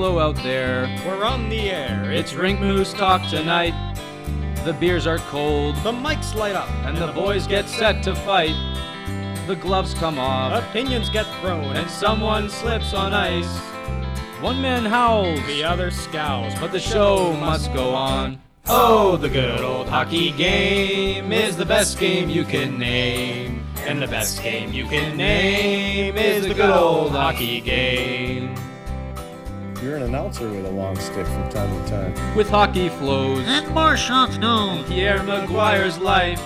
Hello out there. We're on the air. It's Rink Moose Talk tonight. The beers are cold, the mics light up, and the boys get set to fight. The gloves come off, opinions get thrown, and someone slips on ice. One man howls, the other scowls, but the show must go on. Oh, the good old hockey game is the best game you can name. And the best game you can name is the good old hockey game. You're an announcer with a long stick from time to time. With hockey flows And more shots no. Pierre McGuire's life,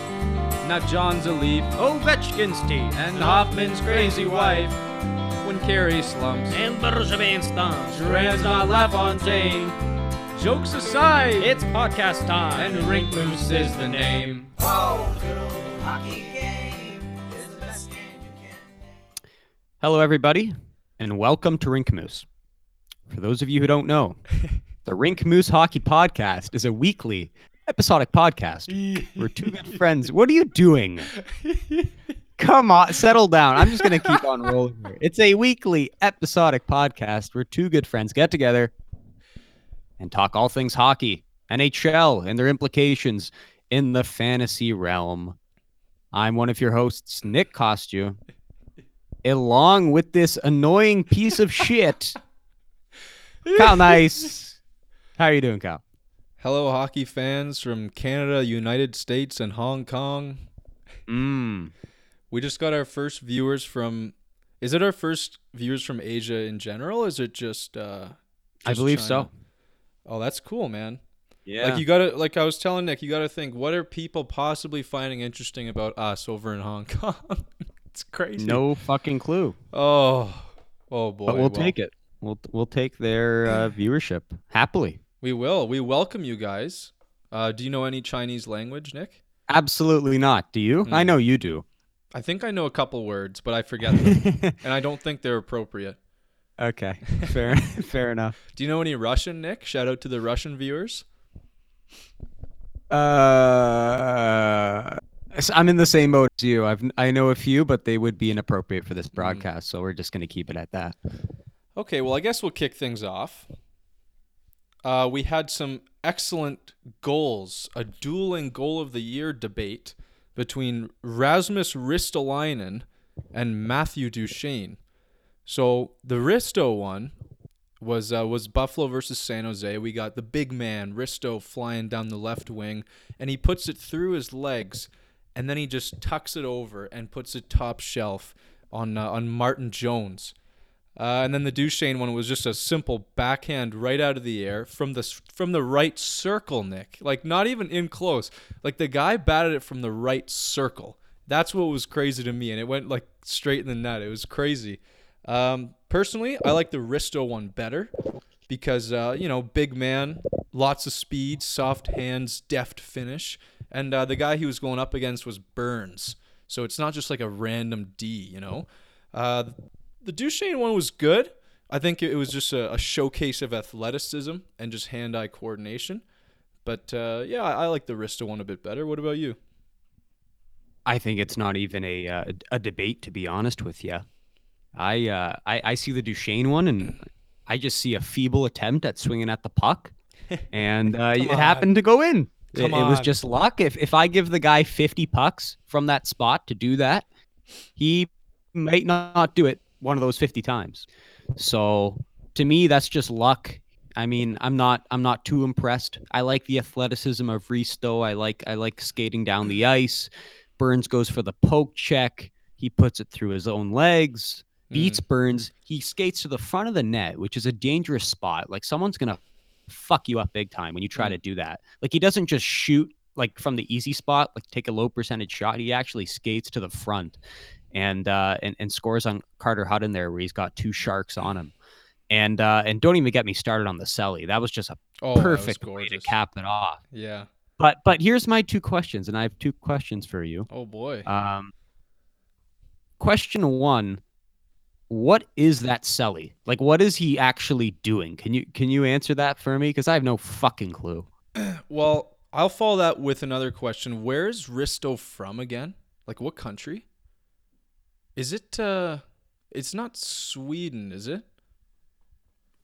not John's a leaf, Ovechkin's teeth, and Hoffman's crazy wife. When Carey slumps, and Bergevin's thumbs. Duran's not LaFontaine. Jokes aside, It's podcast time. and Rink Moose is the name. Hello, everybody, and welcome to Rink Moose. For those of you who don't know, the Rink Moose Hockey Podcast is a weekly episodic podcast We're two good friends. What are you doing? Come on, settle down. I'm just going to keep on rolling here. It's a weekly episodic podcast where two good friends get together and talk all things hockey, NHL, and their implications in the fantasy realm. I'm one of your hosts, Nick Costu, along with this annoying piece of shit, Kyle Nice. How are you doing, Kyle? Hello, hockey fans from Canada, United States, and Hong Kong. Mm. We just got our first viewers from. Is it our first viewers from Asia in general? Is it just? Uh, I believe China? so. Oh, that's cool, man. Yeah. Like you gotta, like I was telling Nick, you gotta think, what are people possibly finding interesting about us over in Hong Kong? it's crazy. no fucking clue. Oh, oh boy. but we'll take it. We'll we'll take their uh, viewership happily. We will. We welcome you guys. Uh, do you know any Chinese language, Nick? Absolutely not. Do you? I Mm. know you do. I think I know a couple words, but I forget them, and I don't think they're appropriate. okay. Fair fair enough. Do you know any Russian, Nick? Shout out to the Russian viewers. Uh, I'm in the same boat as you. I've I know a few, but they would be inappropriate for this broadcast, so we're just gonna keep it at that. Okay, well, I guess we'll kick things off. Uh, we had some excellent goals, a dueling goal of the year debate between Rasmus Ristolainen and Matthew Duchene. So the Risto one was uh, was Buffalo versus San Jose. We got the big man Risto flying down the left wing, and he puts it through his legs, and then he just tucks it over and puts it top shelf on uh, on Martin Jones. Uh, and then the Duchene one was just a simple backhand right out of the air from the from the right circle, Nick. Like not even in close. Like the guy batted it from the right circle. That's what was crazy to me, and it went like straight in the net. It was crazy. Um, personally, I like the Risto one better because uh, you know, big man, lots of speed, soft hands, deft finish, and uh, the guy he was going up against was Burns. So it's not just like a random D, you know. Uh, the Duchene one was good. I think it was just a, a showcase of athleticism and just hand-eye coordination. But uh, yeah, I, I like the Risto one a bit better. What about you? I think it's not even a uh, a debate, to be honest with you. I, uh, I I see the Duchene one, and I just see a feeble attempt at swinging at the puck, and uh, it happened to go in. It, it was just luck. If if I give the guy fifty pucks from that spot to do that, he might not do it one of those fifty times. So to me, that's just luck. I mean, I'm not I'm not too impressed. I like the athleticism of Risto. I like I like skating down the ice. Burns goes for the poke check. He puts it through his own legs. Mm. Beats Burns. He skates to the front of the net, which is a dangerous spot. Like someone's gonna fuck you up big time when you try mm. to do that. Like he doesn't just shoot like from the easy spot, like take a low percentage shot. He actually skates to the front and uh and, and scores on Carter Hutton there where he's got two sharks on him. And uh and don't even get me started on the celly. That was just a Oh, perfect way to cap it off. Yeah. But but here's my two questions, and I have two questions for you. Oh boy. Um, question one: What is that celly? Like, what is he actually doing? Can you can you answer that for me? Because I have no fucking clue. Well, I'll follow that with another question. Where is Risto from again? Like what country? Is it uh it's not Sweden, is it?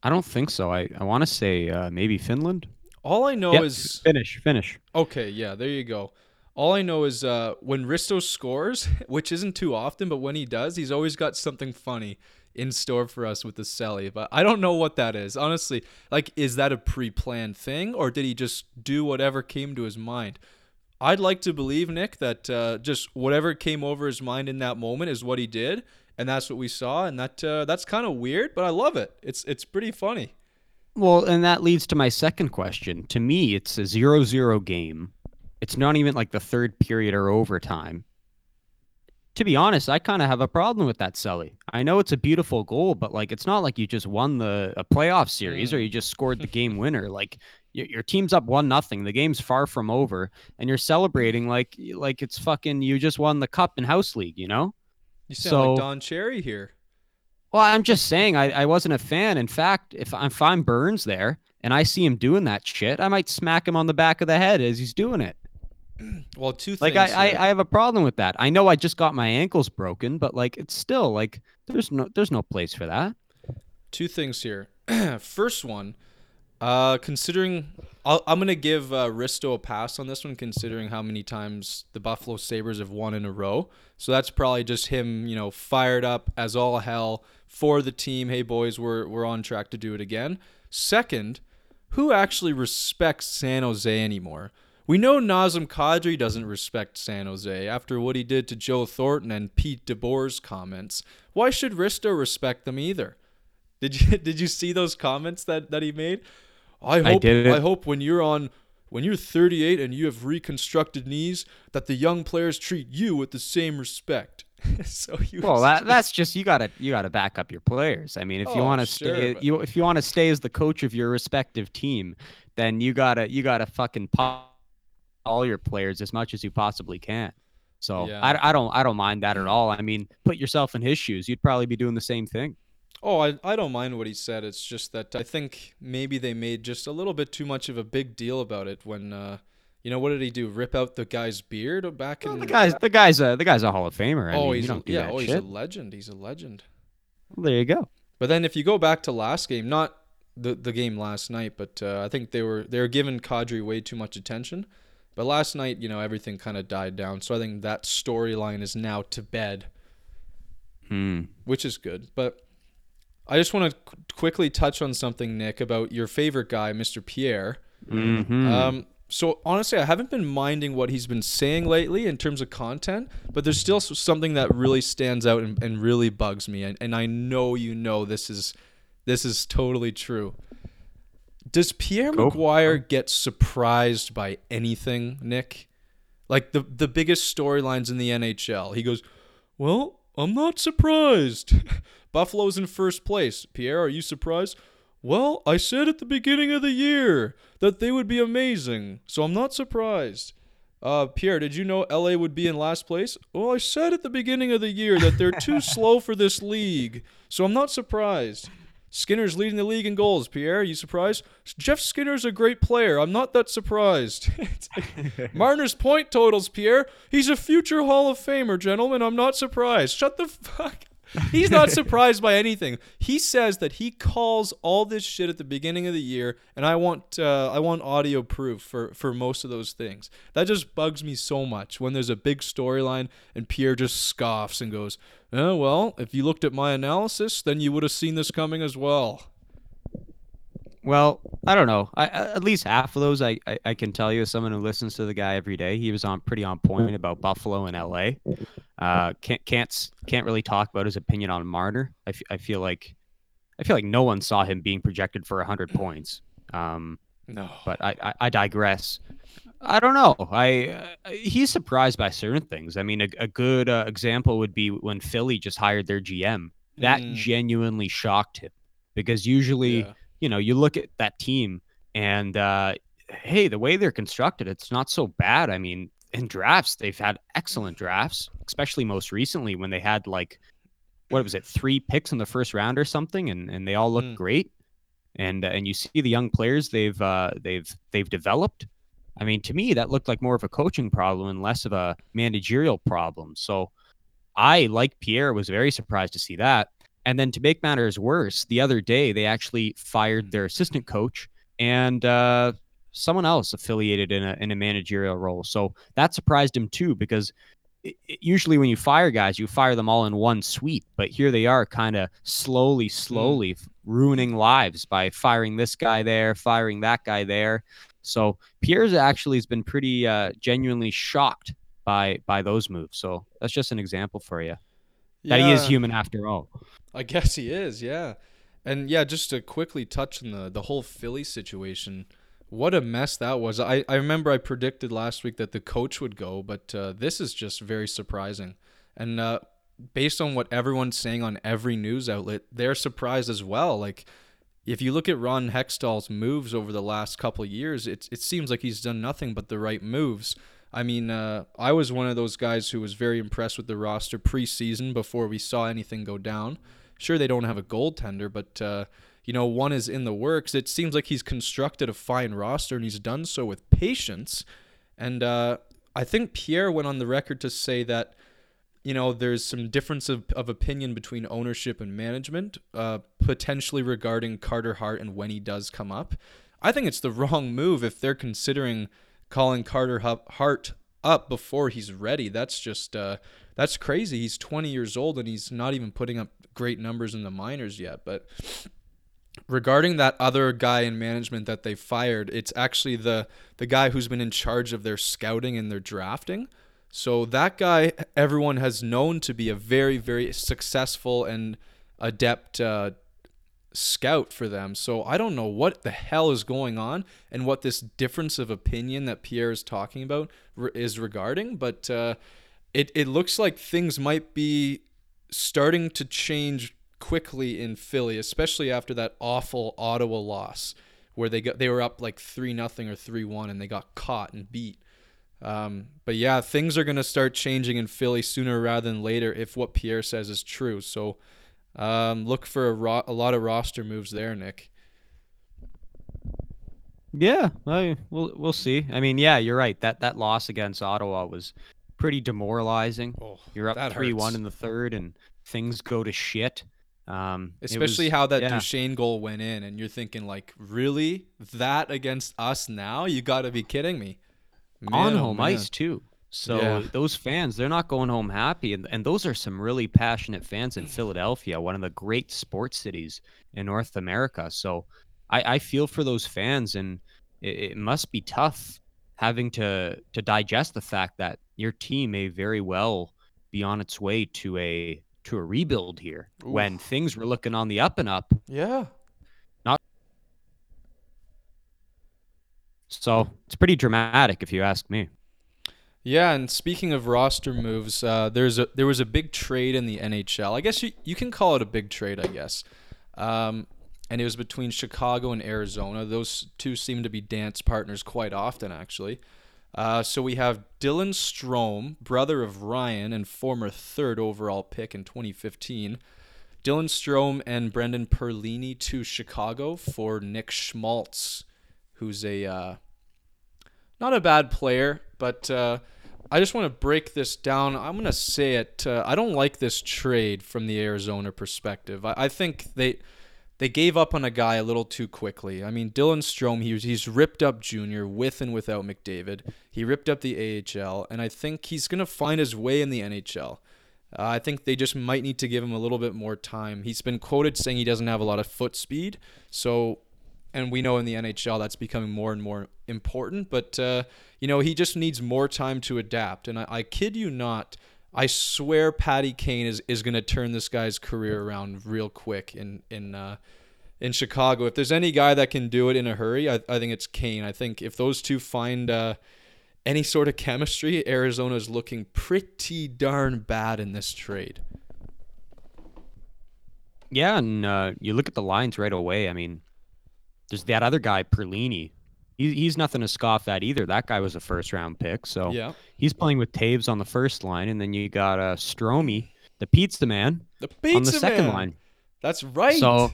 I don't think so. I, I want to say uh, maybe Finland. All I know Yep, is Finnish, Finnish. okay. Yeah, there you go. All I know is uh, when Risto scores, which isn't too often, but when he does, he's always got something funny in store for us with the celly. But I don't know what that is. Honestly, like, is that a pre-planned thing, or did he just do whatever came to his mind? I'd like to believe Nick that uh, just whatever came over his mind in that moment is what he did, and that's what we saw, and that uh, that's kind of weird, but I love it. It's it's pretty funny. Well, and that leads to my second question. To me, it's a zero-zero game. It's not even like the third period or overtime. To be honest, I kind of have a problem with that Sully. I know it's a beautiful goal, but like it's not like you just won the a playoff series or you just scored the game winner. Like your, team's up one nothing. The game's far from over, and you're celebrating like like it's fucking you just won the cup in house league. You know? You sound So- like Don Cherry here. Well, I'm just saying I, I wasn't a fan. In fact, if I'm, I'm Burns there and I see him doing that shit, I might smack him on the back of the head as he's doing it. Well, two things. Like I, I. I have a problem with that. I know I just got my ankles broken, but like it's still like there's no there's no place for that. two things here. First one, uh, considering I'll, I'm gonna give uh, Risto a pass on this one, considering how many times the Buffalo Sabres have won in a row. So that's probably just him, you know, fired up as all hell for the team. Hey boys, we're we're on track to do it again. Second, who actually respects San Jose anymore? We know Nazem Kadri doesn't respect San Jose after what he did to Joe Thornton and Pete DeBoer's comments. Why should Risto respect them either? Did you did you see those comments that, that he made? I hope did it. I hope when you're on when you're 38 and you have reconstructed knees that the young players treat you with the same respect. so you Well, that that's just you gotta you gotta back up your players. I mean, if you Oh, want to sure, stay but- you if you want to stay as the coach of your respective team, then you gotta you gotta fucking pop all your players as much as you possibly can. So Yeah. I, I don't I don't mind that at all. I mean, put yourself in his shoes. You'd probably be doing the same thing. Oh, I, I don't mind what he said. It's just that I think maybe they made just a little bit too much of a big deal about it when uh you know what did he do? Rip out the guy's beard back in the guy's the guy's a the guy's a Hall of Famer. I Oh, mean, he's a, do yeah, oh, he's a legend. He's a legend. Well, there you go. But then if you go back to last game, not the the game last night, but uh, I think they were they were giving Kadri way too much attention. But last night, you know, everything kind of died down. So I think that storyline is now to bed, Hmm. which is good. But I just want to qu- quickly touch on something, Nick, about your favorite guy, Mr. Pierre. Mhm. Um, so honestly, I haven't been minding what he's been saying lately in terms of content, but there's still something that really stands out and, and really bugs me, and, and I know you know this is this is totally true. Does Pierre Go. McGuire get surprised by anything, Nick? Like the the biggest storylines in the NHL. He goes, "Well, I'm not surprised. Buffalo's in first place. Pierre, are you surprised?" Well, I said at the beginning of the year that they would be amazing, so I'm not surprised. Uh, Pierre, did you know LA would be in last place? Well, I said at the beginning of the year that they're too slow for this league, so I'm not surprised. Skinner's leading the league in goals. Pierre, Are you surprised? Jeff Skinner's a great player. I'm not that surprised. Marner's point totals, Pierre. He's a future Hall of Famer, gentlemen. I'm not surprised. Shut the fuck. He's not surprised by anything. He says that he calls all this shit at the beginning of the year, and I want uh, I want audio proof for for most of those things. That just bugs me so much when there's a big storyline and Pierre just scoffs and goes, "Oh well, if you looked at my analysis, then you would have seen this coming as well." Well, I don't know. I, at least half of those I, I, I can tell you as someone who listens to the guy every day. He was on pretty on point about Buffalo and LA. Uh, can't can't can't really talk about his opinion on Marner. I, f- I feel like I feel like no one saw him being projected for hundred points. Um, No. but I, I, I digress. I don't know. I uh, he's surprised by certain things. I mean, a, a good uh, example would be when Philly just hired their GM. That Mm. genuinely shocked him because usually Yeah. You know, you look at that team and uh, hey, the way they're constructed, it's not so bad. I mean, in drafts, they've had excellent drafts, especially most recently when they had like what was it, three picks in the first round or something, and, and they all look Mm. great. And uh, and you see the young players they've uh, they've they've developed. I mean, to me, that looked like more of a coaching problem and less of a managerial problem. So I, like Pierre, was very surprised to see that. And then to make matters worse, the other day they actually fired their assistant coach and uh, someone else affiliated in a in a managerial role. So that surprised him too because it, it- usually when you fire guys, you fire them all in one sweep. But here they are, kind of slowly, slowly f- ruining lives by firing this guy there, firing that guy there. So Pierre's actually has been pretty uh, genuinely shocked by by those moves. So that's just an example for you that he is human after all. I guess he is, yeah. And yeah, just to quickly touch on the the whole Philly situation, what a mess that was. I, I remember I predicted last week that the coach would go, but uh, this is just very surprising. And uh, based on what everyone's saying on every news outlet, they're surprised as well. Like, if you look at Ron Hextall's moves over the last couple of years, it, it seems like he's done nothing but the right moves. I mean, uh, I was one of those guys who was very impressed with the roster preseason before we saw anything go down. Sure, they don't have a goaltender, but uh, you know, one is in the works. It seems like he's constructed a fine roster, and he's done so with patience. And uh, I think Pierre went on the record to say that you know there's some difference of, of opinion between ownership and management, uh, potentially regarding Carter Hart and when he does come up. I think it's the wrong move if they're considering calling Carter Hart up before he's ready. That's just uh, that's crazy. He's 20 years old and he's not even putting up great numbers in the minors yet. But regarding that other guy in management that they fired, it's actually the the guy who's been in charge of their scouting and their drafting. So that guy, everyone has known to be a very, very successful and adept uh, scout for them. So I don't know what the hell is going on and what this difference of opinion that Pierre is talking about re- is regarding. But uh, it it looks like things might be starting to change quickly in Philly, especially after that awful Ottawa loss where they got they were up like three nothing or three one and they got caught and beat. Um, but yeah, things are gonna start changing in Philly sooner rather than later if what Pierre says is true. So um, look for a, ro- a lot of roster moves there, Nick. Yeah, I, we'll we'll see. I mean, yeah, you're right. That that loss against Ottawa was pretty demoralizing. Oh, You're up three one in the third, and things go to shit. Um, Especially was- how that yeah. Duchene goal went in, and you're thinking like, really, that against us now? You got to be kidding me. on Man, oh, home man. ice too. So Yeah. those fans, they're not going home happy, and and those are some really passionate fans in Philadelphia, one of the great sports cities in North America. So I, I feel for those fans, and it, it must be tough having to to digest the fact that your team may very well be on its way to a to a rebuild here when things were looking on the up and up. Yeah. Not So it's pretty dramatic, if you ask me. Yeah, and speaking of roster moves, uh, there's a there was a big trade in the NHL. I guess you, you can call it a big trade, I guess. Um, and it was between Chicago and Arizona. Those two seem to be dance partners quite often, actually. Uh, so we have Dylan Strome, brother of Ryan and former third overall pick in 2015. Dylan Strome and Brendan Perlini to Chicago for Nick Schmaltz, who's a uh, not a bad player, but uh, I just want to break this down. I'm going to say it. Uh, I don't like this trade from the Arizona perspective. I, I think they they gave up on a guy a little too quickly. I mean, Dylan Strome, he he's ripped up junior with and without McDavid. He ripped up the AHL, and I think he's going to find his way in the NHL. Uh, I think they just might need to give him a little bit more time. He's been quoted saying he doesn't have a lot of foot speed, so and we know in the NHL that's becoming more and more important. But uh, you know, he just needs more time to adapt. And I, I kid you not, I swear Patty Kane is, is going to turn this guy's career around real quick in in uh, in Chicago. If there's any guy that can do it in a hurry, I, I think it's Kane. I think if those two find uh, any sort of chemistry, Arizona is looking pretty darn bad in this trade. Yeah, and uh, you look at the lines right away. I mean, there's that other guy, Perlini. He, he's nothing to scoff at either. That guy was a first round pick. So Yeah, he's playing with Toews on the first line, and then you got uh, Stromey, the pizza man, the pizza on the second man. line. That's right. So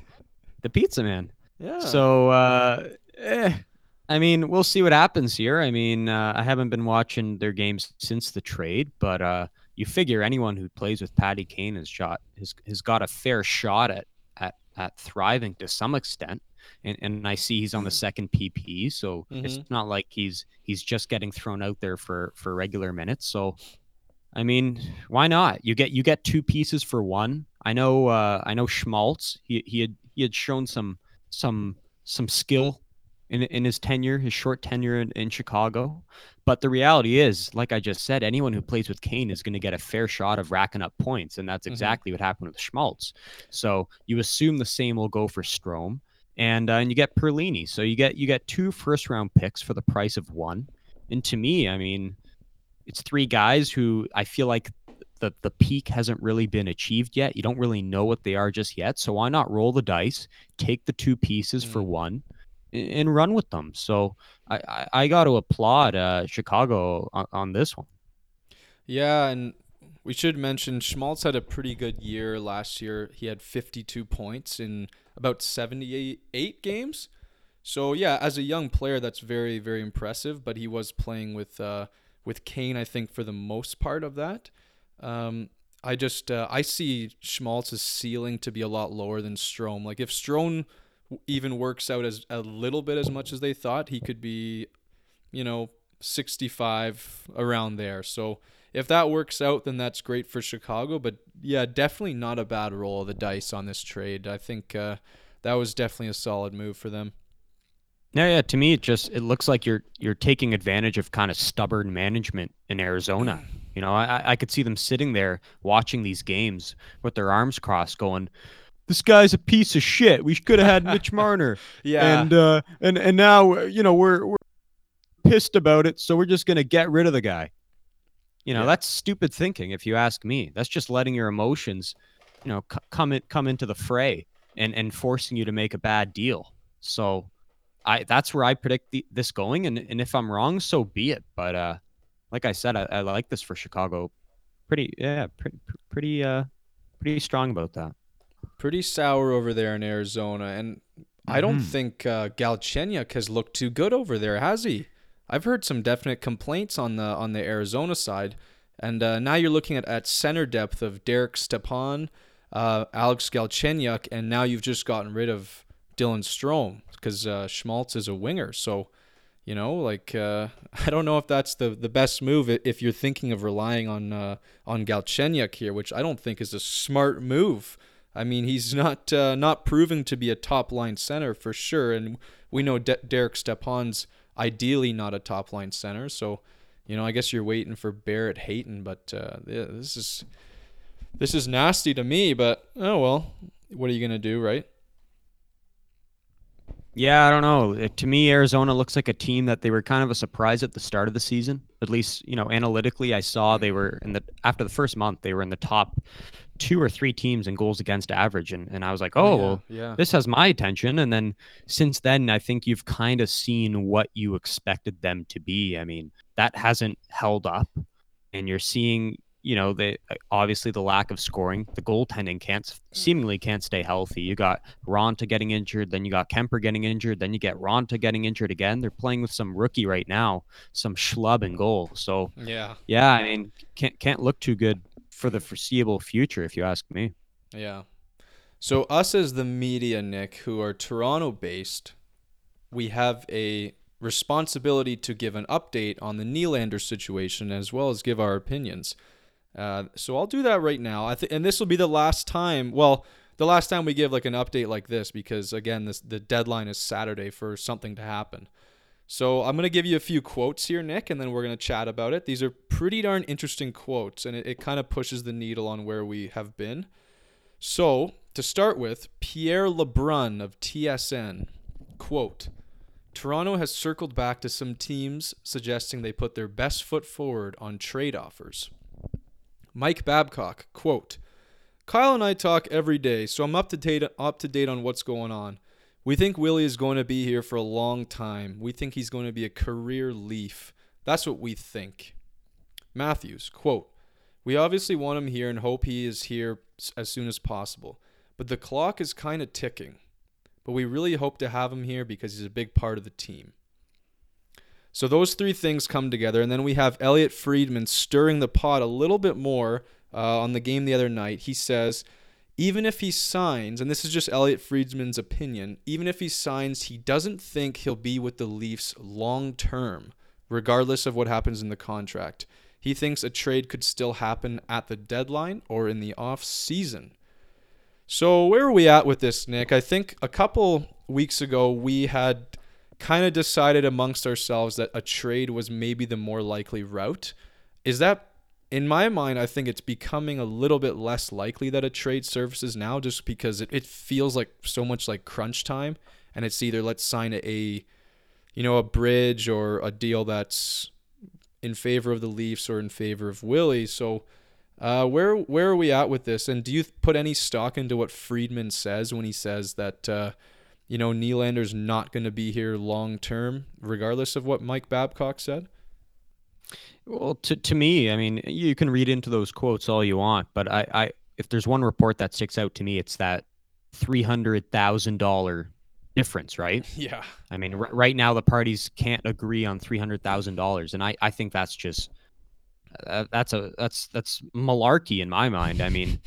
the pizza man. yeah. So, uh, eh, I mean, we'll see what happens here. I mean, uh, I haven't been watching their games since the trade, but uh, you figure anyone who plays with Patty Kane has shot has, has got a fair shot at at at thriving to some extent. And and I see he's on the second PP, so it's not like he's he's just getting thrown out there for for regular minutes. So I mean, why not? You get you get two pieces for one. I know uh, I know Schmaltz. He he had he had shown some some some skill in in his tenure, his short tenure in, in Chicago. But the reality is, like I just said, anyone who plays with Kane is going to get a fair shot of racking up points, and that's Mhm. exactly what happened with Schmaltz. So you assume the same will go for Strome, and uh, and you get Perlini. So you get you get two first round picks for the price of one. And to me, I mean, it's three guys who I feel like the the peak hasn't really been achieved yet. You don't really know what they are just yet. So why not roll the dice, take the two pieces for Mm. one, and, and run with them? So I I, I got to applaud uh, Chicago on, on this one. Yeah, and we should mention Schmaltz had a pretty good year last year. He had 52 points in about 78 games. So yeah, as a young player, that's very very impressive. But he was playing with uh, with Kane, I think, for the most part of that. Um, I just uh, I see Schmaltz's ceiling to be a lot lower than Strome. Like if Strome even works out as a little bit as much as they thought, he could be, you know, 65 around there. So if that works out, then that's great for Chicago. But yeah, definitely not a bad roll of the dice on this trade. I think uh, that was definitely a solid move for them. Yeah, yeah. To me, it just it looks like you're you're taking advantage of kind of stubborn management in Arizona. You know, I I- could see them sitting there watching these games with their arms crossed, going, "This guy's a piece of shit. We could have had Mitch Marner." Yeah. and uh, and and now you know we're we're pissed about it, so we're just gonna get rid of the guy. You know, Yeah. that's stupid thinking, if you ask me. That's just letting your emotions, you know, c- come in, come into the fray and and forcing you to make a bad deal. So, I that's where I predict the, this going, and and if I'm wrong, so be it. But uh, like I said, I, I like this for Chicago. Pretty, yeah, pretty, pretty, uh, pretty strong about that. pretty sour over there in Arizona, and I don't Mhm. think uh, Galchenyuk has looked too good over there, has he? I've heard some definite complaints on the on the Arizona side, and uh, now you're looking at, at center depth of Derek Stepan, uh, Alex Galchenyuk, and now you've just gotten rid of Dylan Strome because uh, Schmaltz is a winger. So, you know, like uh, I don't know if that's the the best move if you're thinking of relying on uh, on Galchenyuk here, which I don't think is a smart move. I mean, he's not uh, not proving to be a top line center for sure, and we know De- Derek Stepan's ideally not a top line center. So, you know, I guess you're waiting for Barrett Hayton, but uh, this is this is nasty to me. But oh well, what are you gonna do, right? Yeah, I don't know. It- to me, Arizona looks like a team that they were kind of a surprise at the start of the season. At least, you know, analytically, I saw they were in the after the first month, they were in the top two or three teams in goals against average, and, and I was like, oh, oh well, yeah, this has my attention. And then since then, I think you've kind of seen what you expected them to be. I mean, that hasn't held up, and you're seeing, you know, the uh, obviously the lack of scoring, the goaltending can't mm. seemingly can't stay healthy. You got Raanta getting injured, then you got Kuemper getting injured, then you get Raanta getting injured again. They're playing with some rookie right now, some schlub in goal. So yeah, yeah, I mean, can't can't look too good for the foreseeable future, if you ask me. yeah. So us as the media, Nick, who are Toronto based, we have a responsibility to give an update on the Nylander situation as well as give our opinions. Uh, so I'll do that right now. I think, and this will be the last time. Well, the last time we give like an update like this, because again, this the deadline is Saturday for something to happen. So I'm gonna give you a few quotes here, Nick, and then we're gonna chat about it. These are pretty darn interesting quotes, and it, it kind of pushes the needle on where we have been. So to start with, Pierre Lebrun of TSN, quote. Toronto has circled back to some teams suggesting they put their best foot forward on trade offers. Mike Babcock, quote, Kyle and I talk every day, so I'm up to date up to date on what's going on. We think Willie is going to be here for a long time. We think he's going to be a career leaf. That's what we think. Matthews, quote, We obviously want him here and hope he is here as soon as possible, but the clock is kind of ticking. But we really hope to have him here because he's a big part of the team. So those three things come together, and then we have Elliotte Friedman stirring the pot a little bit more uh, on the game the other night. He says, even if he signs, and this is just Elliotte Friedman's opinion, even if he signs, he doesn't think he'll be with the Leafs long term, regardless of what happens in the contract. He thinks a trade could still happen at the deadline or in the off season. So where are we at with this, Nick? I think a couple weeks ago we had kind of decided amongst ourselves that a trade was maybe the more likely route. Is that in my mind, I think it's becoming a little bit less likely that a trade surfaces now just because it, it feels like so much like crunch time and it's either let's sign a you know, a bridge or a deal that's in favor of the Leafs or in favor of Willie. So uh, where where are we at with this? And do you put any stock into what Friedman says when he says that uh, you know Nylander's not going to be here long term, regardless of what Mike Babcock said? Well, to to me, I mean, you can read into those quotes all you want, but I, I if there's one report that sticks out to me, it's that three hundred thousand dollar difference, right? Yeah. I mean, r- right now the parties can't agree on three hundred thousand dollars, and I, I think that's just uh, that's a that's that's malarkey in my mind. I mean,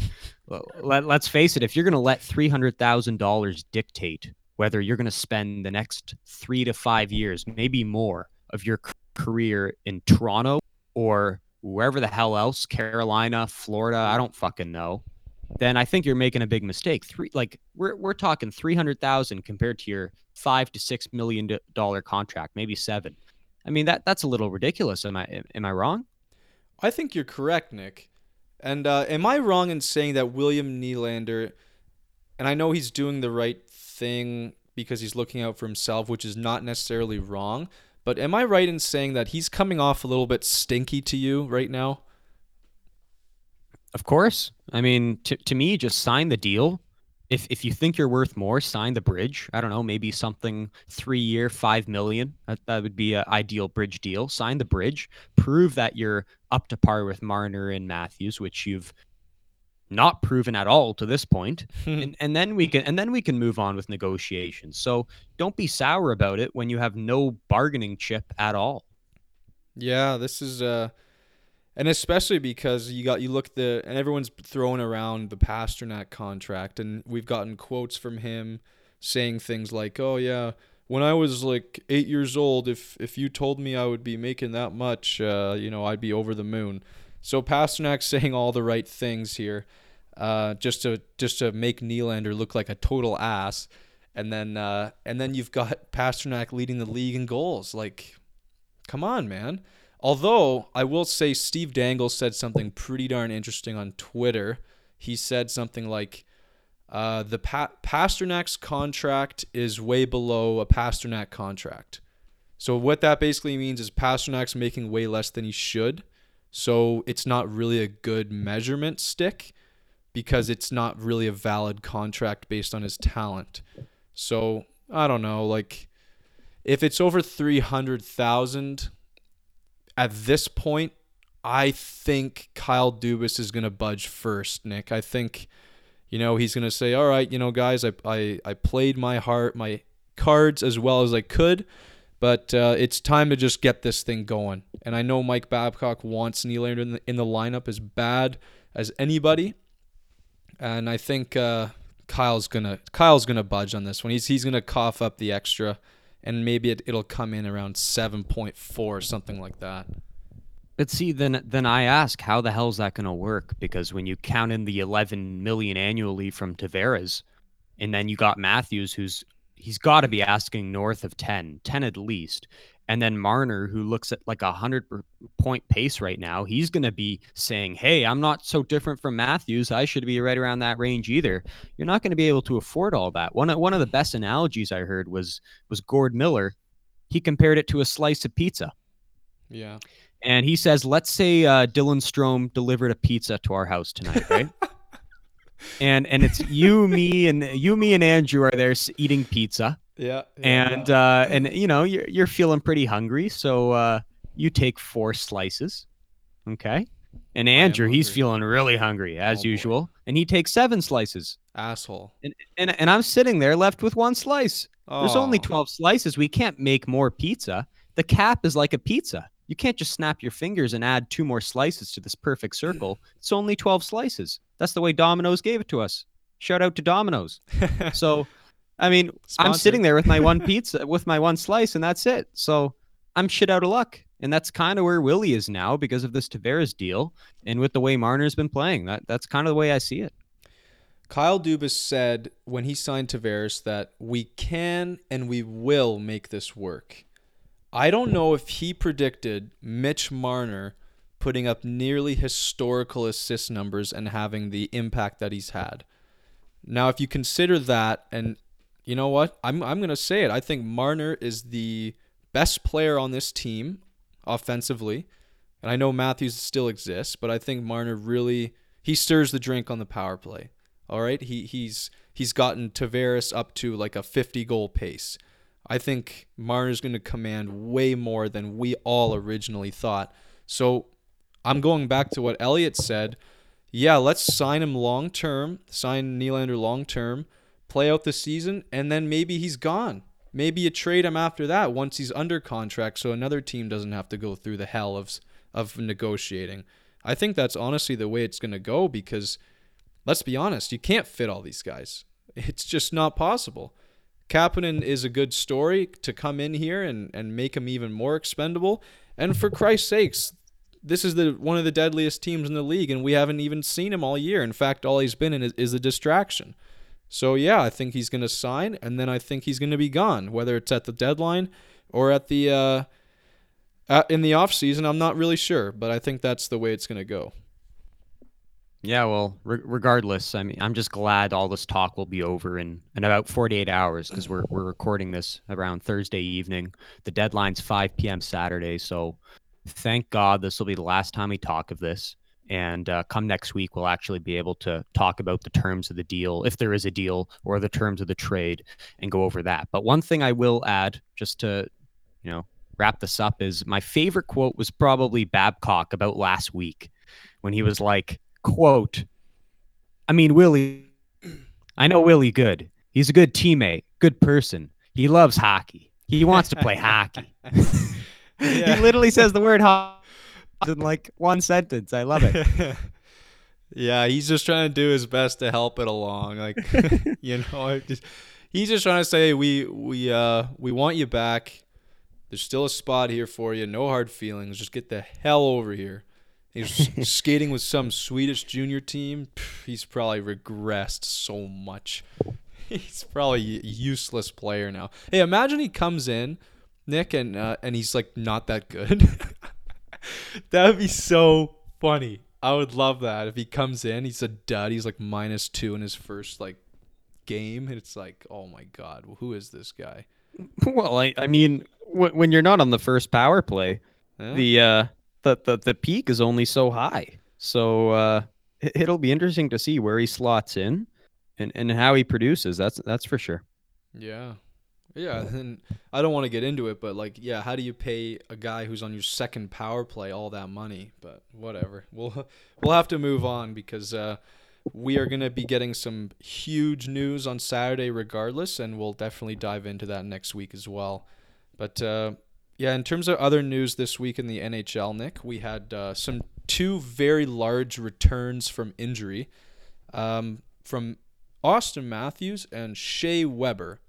let let's face it, if you're going to let three hundred thousand dollars dictate whether you're going to spend the next three to five years, maybe more, of your career in Toronto or wherever the hell else, Carolina, Florida, I don't fucking know, then I think you're making a big mistake. Three like we're we're talking 300,000 compared to your 5 to 6 million dollar contract, maybe 7. I mean that that's a little ridiculous. Am I am I wrong? I think you're correct, Nick. And uh, am I wrong in saying that William Nylander, and I know he's doing the right thing because he's looking out for himself, which is not necessarily wrong, but am I right in saying that he's coming off a little bit stinky to you right now? Of course. I mean, to, to me, just sign the deal. If if you think you're worth more, sign the bridge. I don't know, maybe something three year, five million. That, that would be an ideal bridge deal. Sign the bridge. Prove that you're up to par with Marner and Matthews, which you've not proven at all to this point. and, and then we can and then we can move on with negotiations. So don't be sour about it when you have no bargaining chip at all. Yeah, this is uh and especially because you got you look the and everyone's throwing around the Pastrnak contract and we've gotten quotes from him saying things like, "Oh yeah, when I was like 8 years old, if if you told me I would be making that much, uh, you know, I'd be over the moon." So Pastrnak's saying all the right things here. Uh, just to just to make Nylander look like a total ass, and then uh, and then you've got Pastrnak leading the league in goals. Like, come on, man. Although I will say Steve Dangle said something pretty darn interesting on Twitter. He said something like, uh, "The pa- Pastrnak's contract is way below a Pastrnak contract." So what that basically means is Pastrnak's making way less than he should. So it's not really a good measurement stick because it's not really a valid contract based on his talent. So I don't know, like if it's over three hundred thousand at this point, I think Kyle Dubas is going to budge first, Nick. I think, you know, he's going to say, all right, you know, guys, I, I, I played my heart, my cards as well as I could, but uh, it's time to just get this thing going. And I know Mike Babcock wants Nylander in the, in the lineup as bad as anybody. And I think uh, Kyle's gonna Kyle's gonna budge on this one. He's he's gonna cough up the extra, and maybe it, it'll come in around seven point four, something like that. But see, then then I ask, how the hell is that to work? Because when you count in the 11 million annually from Tavares, and then you got Matthews, who's he's got to be asking north of 10, 10 at least, and then Marner, who looks at like a hundred point pace right now, he's going to be saying, "Hey, I'm not so different from Matthews. I should be right around that range either." You're not going to be able to afford all that. One one of the best analogies I heard was was Gord Miller. He compared it to a slice of pizza. Yeah. And he says, let's say uh, Dylan Strome delivered a pizza to our house tonight, right? and and it's you, me, and you, me, and Andrew are there eating pizza, Yeah. and uh, and you know you're you're feeling pretty hungry, so uh, you take four slices, okay? And Andrew, he's feeling really hungry as Oh, boy. usual, and he takes seven slices, asshole. and and and I'm sitting there left with one slice. There's only Oh. 12 slices. We can't make more pizza. the cap is like a pizza. You can't just snap your fingers and add two more slices to this perfect circle. It's only 12 slices. That's the way Domino's gave it to us. Shout out to Domino's. So, I mean, I'm sitting there with my one pizza, with my one slice, and that's it. So I'm shit out of luck. And that's kind of where Willie is now because of this Tavares deal and with the way Marner's been playing. That That's kind of the way I see it. Kyle Dubas said when he signed Tavares that we can and we will make this work. I don't know if he predicted Mitch Marner putting up nearly historical assist numbers and having the impact that he's had. Now, if you consider that, and you know what, I'm I'm gonna say it. I think Marner is the best player on this team offensively, and I know Matthews still exists, but I think Marner really he stirs the drink on the power play. All right, he he's he's gotten Tavares up to like a 50 goal pace. I think Marner's going to command way more than we all originally thought. So I'm going back to what Elliotte said. Yeah, let's sign him long term, sign Nylander long term, play out the season, and then maybe he's gone. Maybe you trade him after that once he's under contract, so another team doesn't have to go through the hell of of negotiating. I think that's honestly the way it's going to go because let's be honest, you can't fit all these guys. It's just not possible. Kapanen is a good story to come in here and, and make him even more expendable. And for Christ's sakes, this is the one of the deadliest teams in the league, and we haven't even seen him all year. In fact, all he's been in is, is a distraction. So yeah, I think he's going to sign, and then I think he's going to be gone, whether it's at the deadline or at the uh, at, in the off season. I'm not really sure, but I think that's the way it's going to go. Yeah, well, re- regardless, I mean, I'm just glad all this talk will be over in, in about 48 hours because we're, we're recording this around Thursday evening. The deadline's 5 p.m. Saturday. So thank God this will be the last time we talk of this. And uh, come next week, we'll actually be able to talk about the terms of the deal, if there is a deal, or the terms of the trade, and go over that. But one thing I will add, just to, you know, wrap this up, is my favorite quote was probably Babcock about last week when he was like, quote, I mean, Willie, I know Willie good. He's a good teammate, good person. He loves hockey. He wants to play hockey. He literally says the word hockey in like one sentence. I love it. yeah, he's just trying to do his best to help it along. Like, you know, I just, he's just trying to say we we uh we want you back. There's still a spot here for you. No hard feelings. Just get the hell over here. He's skating with some Swedish junior team. Pff, He's probably regressed so much. He's probably a useless player now. Hey, imagine he comes in, Nick, and uh, and he's like not that good. that would be so funny. I would love that if he comes in. He's a dud. He's like minus two in his first like game, and it's like, oh my god, who is this guy? well, I, I mean, w- when you're not on the first power play, Huh? the uh, the, the the peak is only so high. So uh, it- it'll be interesting to see where he slots in and, and how he produces. That's that's for sure. Yeah. Yeah, and I don't want to get into it, but like, yeah, how do you pay a guy who's on your second power play all that money? But whatever, we'll we'll have to move on because uh, we are gonna be getting some huge news on Saturday, regardless, and we'll definitely dive into that next week as well. But uh, yeah, in terms of other news this week in the NHL, Nick, we had uh, some two very large returns from injury, um, from Auston Matthews and Shea Weber.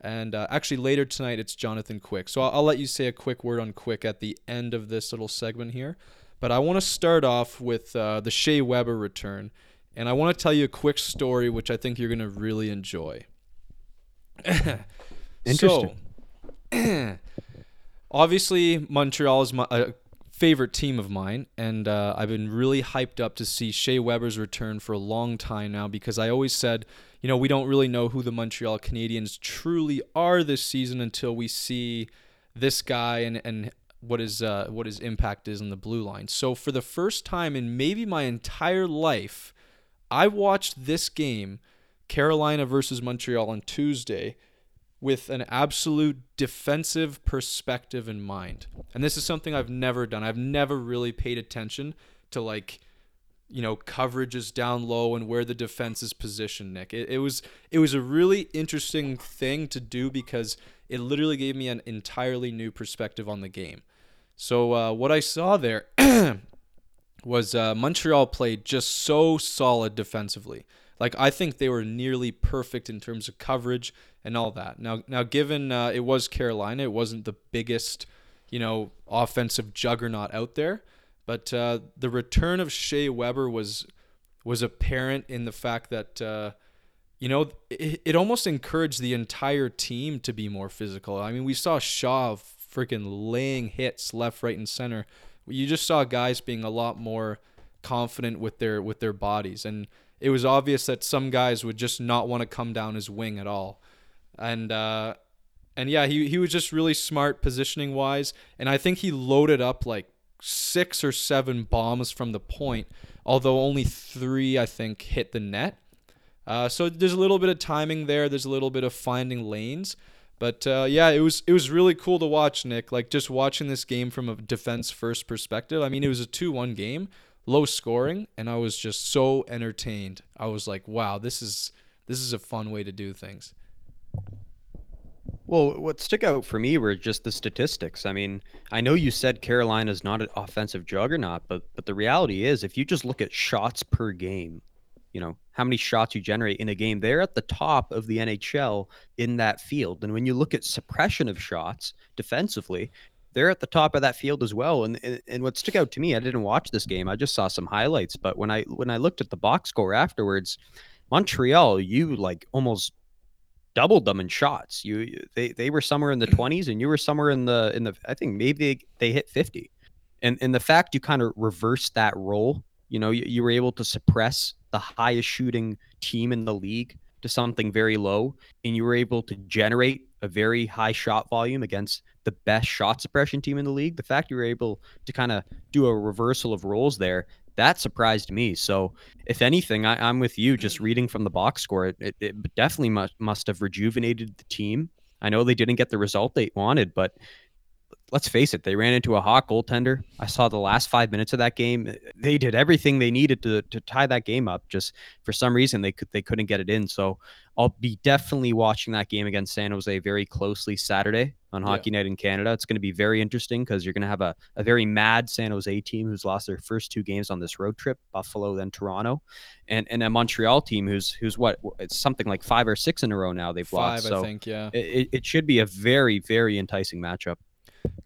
And uh, actually, later tonight, it's Jonathan Quick. So I'll, I'll let you say a quick word on Quick at the end of this little segment here. But I want to start off with uh, the Shea Weber return. And I want to tell you a quick story, which I think you're going to really enjoy. Interesting. So, obviously, Montreal is my a favorite team of mine, and uh, I've been really hyped up to see Shea Weber's return for a long time now because I always said, you know, we don't really know who the Montreal Canadiens truly are this season until we see this guy and and what his uh, what his impact is in the blue line. So for the first time in maybe my entire life, I watched this game, Carolina versus Montreal on Tuesday, with an absolute defensive perspective in mind. And this is something I've never done. I've never really paid attention to like you know coverages down low and where the defense is positioned nick it, it was it was a really interesting thing to do because it literally gave me an entirely new perspective on the game. So uh, what I saw there was uh, Montreal played just so solid defensively. Like I think they were nearly perfect in terms of coverage and all that. Now, now given uh, it was Carolina, it wasn't the biggest, you know, offensive juggernaut out there, but uh, the return of Shea Weber was was apparent in the fact that. Uh, you know, it, it almost encouraged the entire team to be more physical. I mean, we saw Shaw freaking laying hits left, right, and center. You just saw guys being a lot more confident with their with their bodies, and it was obvious that some guys would just not want to come down his wing at all. And uh, and yeah, he he was just really smart positioning wise, and I think he loaded up like six or seven bombs from the point, although only three I think hit the net. Uh, so there's a little bit of timing there. There's a little bit of finding lanes. But uh, yeah, it was it was really cool to watch, Nick. Like just watching this game from a defense first perspective. I mean, it was a two one game, low scoring, and I was just so entertained. I was like, wow, this is this is a fun way to do things. Well, what stuck out for me were just the statistics. I mean, I know you said Carolina is not an offensive juggernaut, but but the reality is, if you just look at shots per game, you know how many shots you generate in a game they're at the top of the nhl in that field and when you look at suppression of shots defensively they're at the top of that field as well and, and and what stuck out to me i didn't watch this game i just saw some highlights but when i when i looked at the box score afterwards montreal you like almost doubled them in shots. You they they were somewhere in the mm-hmm. 20s and you were somewhere in the in the i think maybe they, they hit 50 and and the fact you kind of reversed that role you know you, you were able to suppress the highest shooting team in the league to something very low, and you were able to generate a very high shot volume against the best shot suppression team in the league. The fact you were able to kind of do a reversal of roles there, that surprised me. So, if anything, I, am with you. Just reading from the box score, it, it, it definitely must, must have rejuvenated the team. I know they didn't get the result they wanted, but let's face it, they ran into a hot goaltender. I saw the last five minutes of that game. Eh, they did everything they needed to to tie that game up. Just for some reason, they could they couldn't get it in. So I'll be definitely watching that game against San Jose very closely Saturday on Hockey yeah. Night in Canada. It's going to be very interesting because you're going to have a, a very mad San Jose team who's lost their first two games on this road trip, Buffalo then Toronto, and and a Montreal team who's who's what it's something like five or six in a row now they've five, lost. So I think, yeah. It, it should be a very very enticing matchup.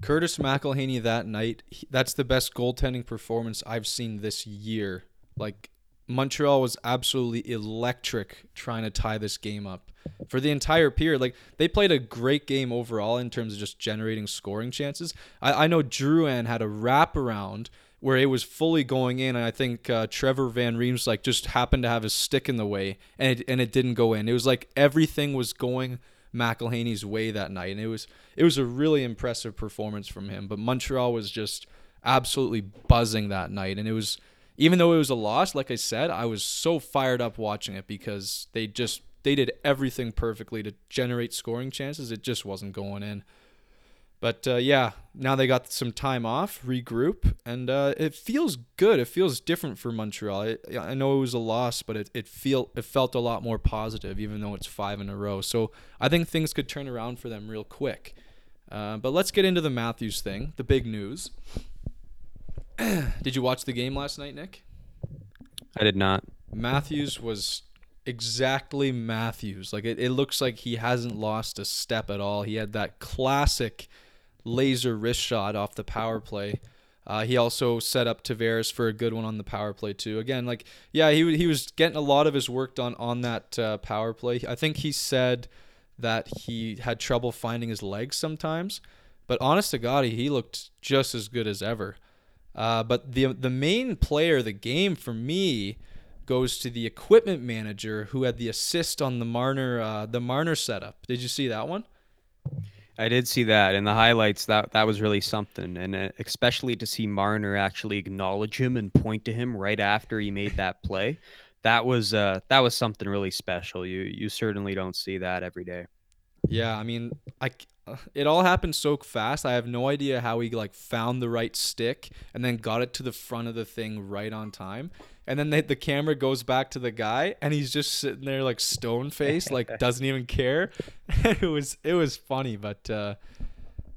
Curtis McElhinney that night, he, that's the best goaltending performance I've seen this year. Like Montreal was absolutely electric trying to tie this game up for the entire period. Like they played a great game overall in terms of just generating scoring chances. I, I know Drouin had a wraparound where it was fully going in, and I think uh, Trevor Van Reems like just happened to have his stick in the way, and it, and it didn't go in. It was like everything was going McElhinney's way that night, and it was it was a really impressive performance from him. But Montreal was just absolutely buzzing that night, and it was even though it was a loss, like I said, I was so fired up watching it because they just they did everything perfectly to generate scoring chances. It just wasn't going in. But uh, yeah, now they got some time off, regroup, and uh, it feels good. It feels different for Montreal. It, I know it was a loss, but it it feel it felt a lot more positive, even though it's five in a row. So I think things could turn around for them real quick. Uh, but let's get into the Matthews thing, the big news. did you watch the game last night, Nick? I did not. Matthews was exactly Matthews. Like it, it looks like he hasn't lost a step at all. He had that classic laser wrist shot off the power play. Uh, he also set up Tavares for a good one on the power play too. Again, like yeah, he he was getting a lot of his work done on that uh, power play. I think he said that he had trouble finding his legs sometimes, but honest to God, he looked just as good as ever. Uh, but the the main player of the game for me goes to the equipment manager who had the assist on the Marner uh, the Marner setup. Did you see that one? I did see that in the highlights. That that was really something, and uh, especially to see Marner actually acknowledge him and point to him right after he made that play. That was uh, that was something really special. You you certainly don't see that every day. Yeah, I mean, I it all happened so fast. I have no idea how he like found the right stick and then got it to the front of the thing right on time. and then they, the camera goes back to the guy, and he's just sitting there like stone faced, like doesn't even care. it was it was funny, but uh,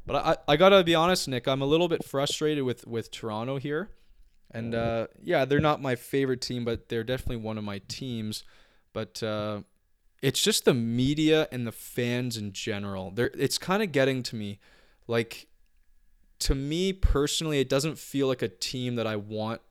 but I I gotta be honest, Nick, I'm a little bit frustrated with with Toronto here, and uh, yeah, they're not my favorite team, but they're definitely one of my teams. But uh, it's just the media and the fans in general. They're, it's kind of getting to me. Like, to me personally, it doesn't feel like a team that I want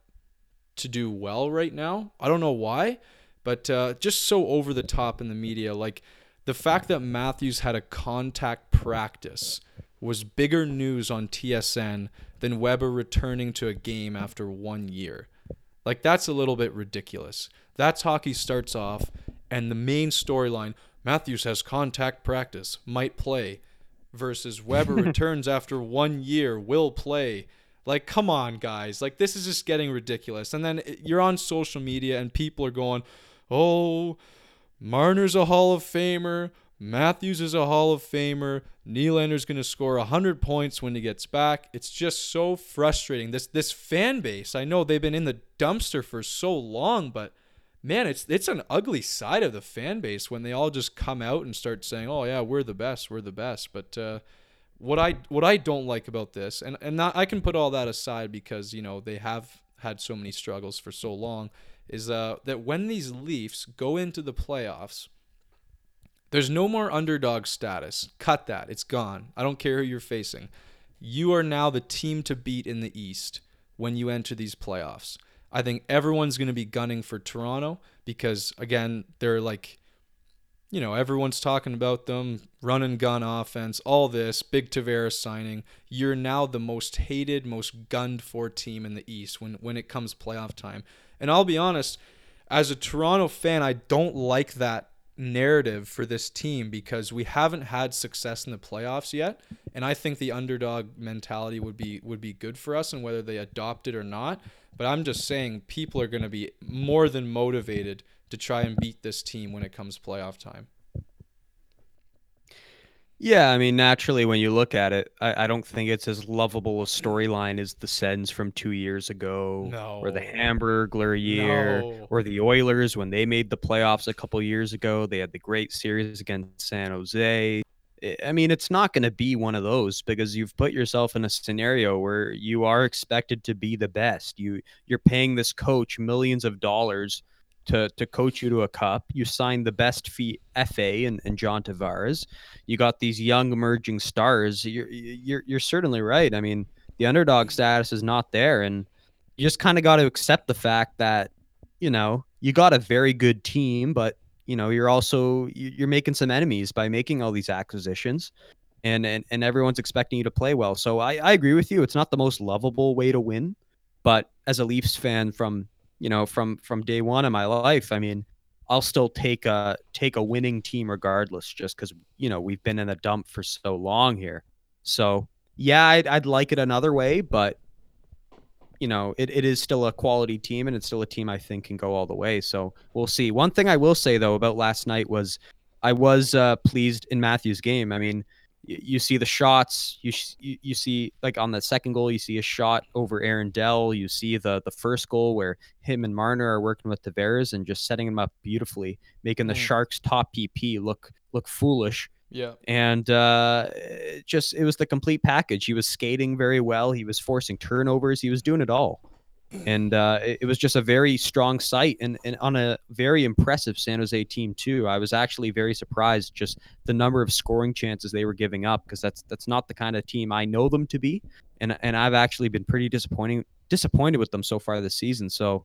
to do well right now. I don't know why, but uh, just so over the top in the media. Like, the fact that Matthews had a contact practice was bigger news on TSN than Weber returning to a game after one year. Like, that's a little bit ridiculous. That's hockey starts off, and the main storyline Matthews has contact practice, might play, versus Weber returns after one year, will play. Like, come on, guys. Like, this is just getting ridiculous. And then eh, you're on social media, and people are going, oh, Marner's a Hall of Famer. Matthews is a Hall of Famer. Nylander's going to score 100 points when he gets back. It's just so frustrating. This this fan base, I know they've been in the dumpster for so long, but man, it's it's an ugly side of the fan base when they all just come out and start saying, "Oh yeah, we're the best, we're the best." But uh, what I what I don't like about this, and and not, I can put all that aside because you know they have had so many struggles for so long, is uh, that when these Leafs go into the playoffs, there's no more underdog status. Cut that. It's gone. I don't care who you're facing. You are now the team to beat in the East when you enter these playoffs. I think everyone's going to be gunning for Toronto because, again, they're like, you know, everyone's talking about them, run and gun offense, all this, big Tavares signing. You're now the most hated, most gunned for team in the East when, when it comes playoff time. And I'll be honest, as a Toronto fan, I don't like that narrative for this team because we haven't had success in the playoffs yet and I think the underdog mentality would be would be good for us and whether they adopt it or not but I'm just saying people are going to be more than motivated to try and beat this team when it comes playoff time. Yeah, I mean, naturally, when you look at it, I, I don't think it's as lovable a storyline as the Sens from two years ago, No. or the Hamburglar year, No. or the Oilers when they made the playoffs a couple years ago. They had the great series against San Jose. I- mean, it's not going to be one of those because you've put yourself in a scenario where you are expected to be the best. You you're paying this coach millions of dollars to to coach you to a cup. You signed the best fee FA and, and John Tavares. You got these young emerging stars. You're you're you're certainly right. I mean, the underdog status is not there, and you just kind of got to accept the fact that you know you got a very good team, but you know you're also you- you're making some enemies by making all these acquisitions. And, and, and everyone's expecting you to play well. So I, I agree with you. It's not the most lovable way to win, but as a Leafs fan from you know from from day one of my life i mean i'll still take a take a winning team regardless just because you know we've been in a dump for so long here so yeah i'd, I'd like it another way but you know it, it is still a quality team and it's still a team i think can go all the way. So we'll see. One thing i will say though about last night was i was uh, pleased in matthew's game. I mean you see the shots you, you you see like on the second goal you see a shot over Aaron Dell. You see the the first goal where him and Marner are working with Tavares and just setting him up beautifully making the Mm. Sharks top PP look look foolish Yeah. and uh it just it was the complete package he was skating very well he was forcing turnovers he was doing it all and uh, it, it was just a very strong sight and, and on a very impressive San Jose team too. I was actually very surprised just the number of scoring chances they were giving up because that's that's not the kind of team I know them to be, and and I've actually been pretty disappointing disappointed with them so far this season. So.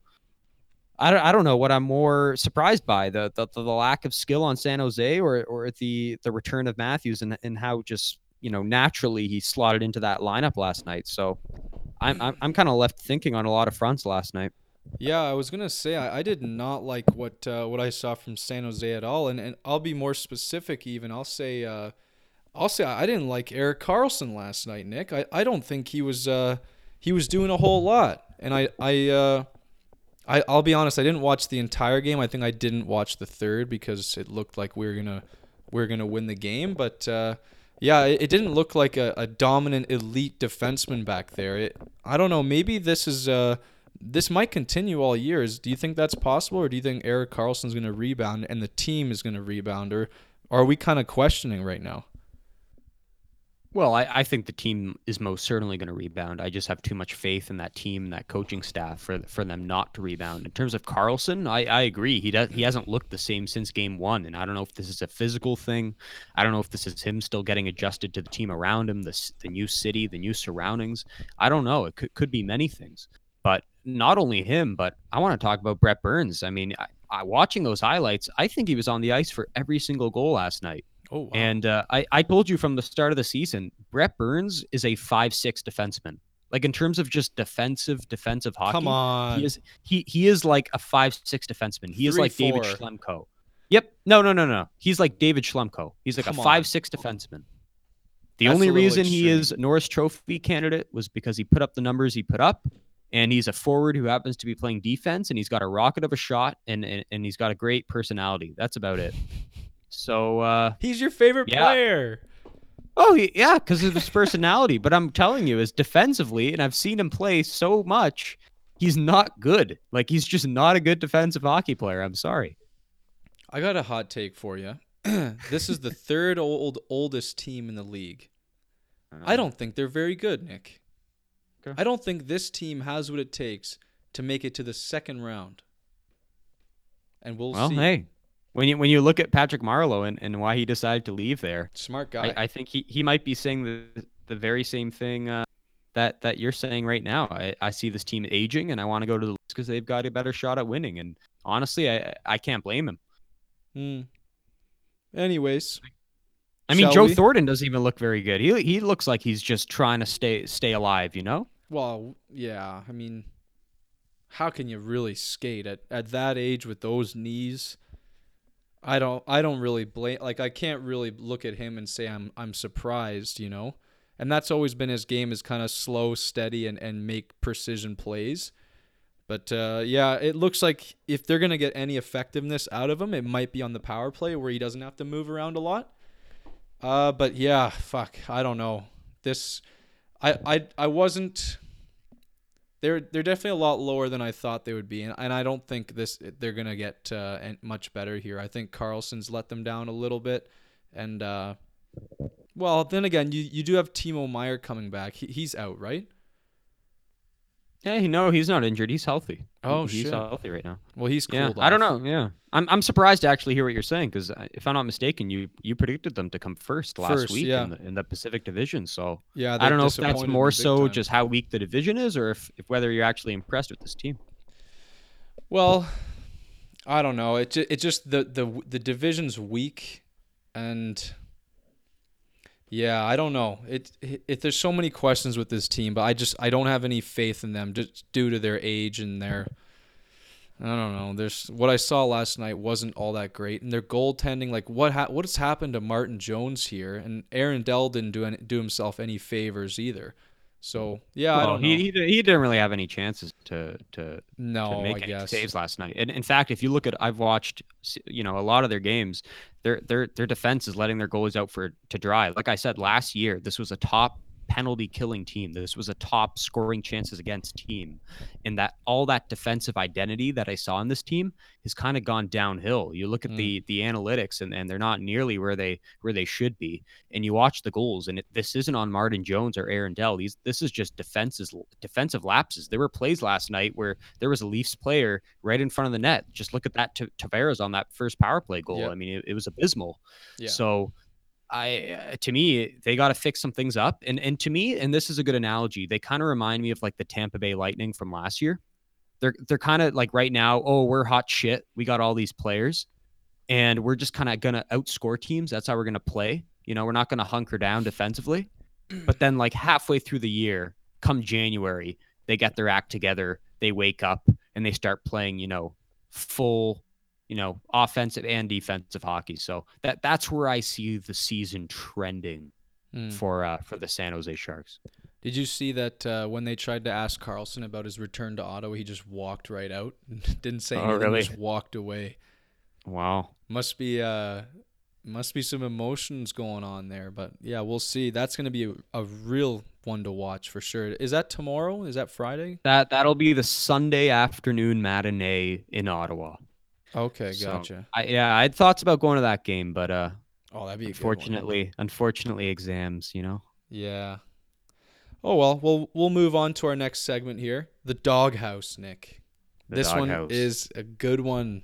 I don't, I don't know what I'm more surprised by the, the the lack of skill on San Jose or or the the return of Matthews and and how just you know naturally he slotted into that lineup last night. So I'm I'm, I'm kind of left thinking on a lot of fronts last night. Yeah, I was gonna say I, I did not like what uh, what I saw from San Jose at all, and, and I'll be more specific. Even I'll say uh, I'll say I didn't like Erik Karlsson last night, Nick. I, I don't think he was uh, he was doing a whole lot, and I I uh, I I'll be honest. I didn't watch the entire game. I think I didn't watch the third because it looked like we were gonna we are gonna win the game, but. Uh, yeah, it, it didn't look like a, a dominant elite defenseman back there. It, I don't know. Maybe this is a, this might continue all years. Do you think that's possible, or do you think Erik Karlsson's to rebound and the team is to rebound, or are we kind of questioning right now? Well, I, I think the team is most certainly going to rebound. I just have too much faith in that team and that coaching staff for for them not to rebound. In terms of Karlsson, I, I agree. He does he hasn't looked the same since game one, and I don't know if this is a physical thing. I don't know if this is him still getting adjusted to the team around him, the the new city, the new surroundings. I don't know. It could could be many things. But not only him, but I want to talk about Brent Burns. I mean, I, I watching those highlights, I think he was on the ice for every single goal last night. Oh, wow. And uh, I, I told you from the start of the season, Brent Burns is a five six defenseman. Like in terms of just defensive defensive hockey, come on. he is he he is like a five six defenseman. He is Three, like David. Schlemko. Yep. No, no, no, no. He's like David Schlemko. He's like Come a on. five six defenseman. The That's only reason he is extreme. Norris Trophy candidate was because he put up the numbers he put up, and he's a forward who happens to be playing defense, and he's got a rocket of a shot, and and, and he's got a great personality. That's about it. So uh, He's your favorite Yeah. player. Oh yeah, because of his personality. But I'm telling you, is defensively, and I've seen him play so much, he's not good. Like he's just not a good defensive hockey player. I'm sorry. I got a hot take for you. this is the third old oldest team in the league. I don't think they're very good, Nick. Okay. I don't think this team has what it takes to make it to the second round. And we'll Well, see. hey, when you when you look at Patrick Marleau and, and why he decided to leave there, Smart guy. I, I think he, he might be saying the the very same thing uh, that that you're saying right now. I, I see this team aging, and I want to go to the because they've got a better shot at winning. And honestly, I I can't blame him. Hmm. Anyways, I mean, Joe we? Thornton doesn't even look very good. He he looks like he's just trying to stay stay alive. You know. well, yeah. I mean, how can you really skate at, at that age with those knees? I don't. I don't really blame. Like, I can't really look at him and say I'm. I'm surprised. You know, and that's always been his game is kind of slow, steady, and and make precision plays. But uh, yeah, it looks like if they're gonna get any effectiveness out of him, it might be on the power play where he doesn't have to move around a lot. Uh, but yeah, fuck, I don't know. This, I, I, I wasn't. They're they're definitely a lot lower than I thought they would be, and, and I don't think this they're gonna get uh, much better here. I think Karlsson's let them down a little bit, and uh, well, then again, you you do have Timo Meier coming back. He, he's out, right? Yeah, no, he's not injured. He's healthy. Oh, he's shit. healthy right now. Well, he's Yeah, I don't know. Yeah, I'm I'm surprised to actually hear what you're saying because uh, if I'm not mistaken, you you predicted them to come first last First, week yeah. in, the, in the Pacific Division. So Yeah, I don't know if that's more so time. just how weak the division is, or if, if whether you're actually impressed with this team. Well, I don't know. It it just the the the division's weak, and yeah, I don't know. It, it it there's so many questions with this team, but I just I don't have any faith in them just due to their age and their. I don't know. There's what I saw last night wasn't all that great, and their goaltending. Like what ha- what has happened to Martin Jones here, and Aaron Dell didn't do any, do himself any favors either. So mm-hmm. yeah, I Well, he, he he didn't really have any chances to to no, to make any saves last night. And in fact, if you look at, I've watched, you know, a lot of their games. Their their their defense is letting their goalies out for to dry. Like I said last year, this was a top penalty killing team. This was a top scoring chances against team, and that all that defensive identity that I saw in this team has kind of gone downhill. You look at Mm. the the analytics, and, and they're not nearly where they where they should be. And you watch the goals, and it, this isn't on Martin Jones or Aaron Dell. These this is just defenses defensive lapses. There were plays last night where there was a Leafs player right in front of the net. Just look at that T- Tavares on that first power play goal. I mean, it, it was abysmal. Yeah. So, I to me they got to fix some things up. And and to me, and this is a good analogy. They kind of remind me of like the Tampa Bay Lightning from last year. They're they're kind of like right now. Oh, we're hot shit. We got all these players, and we're just kind of gonna outscore teams. That's how we're gonna play. You know, we're not gonna hunker down defensively. But then, like halfway through the year, come January, they get their act together. They wake up and they start playing. You know, full you know, offensive and defensive hockey. So that that's where I see the season trending Hmm. for uh, for the San Jose Sharks. Did you see that uh, when they tried to ask Karlsson about his return to Ottawa, he just walked right out, didn't say Oh, anything, really? just walked away. Wow. Must be uh, must be some emotions going on there, but yeah, we'll see. That's going to be a, a real one to watch for sure. Is that tomorrow? Is that Friday? That that'll be the Sunday afternoon matinee in Ottawa. Okay, So, gotcha. I, yeah, I had thoughts about going to that game, but uh, oh, that'd be good one. unfortunately, unfortunately, exams. You know. Yeah. Oh well, we'll we'll move on to our next segment here. The doghouse, Nick. The this one doghouse. is a good one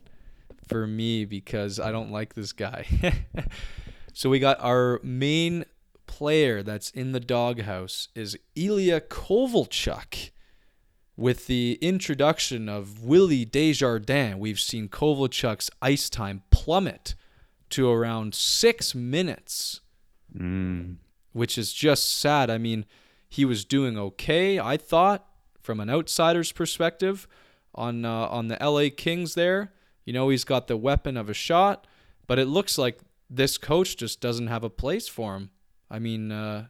for me because I don't like this guy. so we got our main player that's in the doghouse is Ilya Kovalchuk. With the introduction of Willie Desjardins, we've seen Kovalchuk's ice time plummet to around six minutes Mm. which is just sad. I mean, he was doing okay, I thought, from an outsider's perspective, on uh, on the LA Kings. There, you know, he's got the weapon of a shot, but it looks like this coach just doesn't have a place for him. I mean, uh,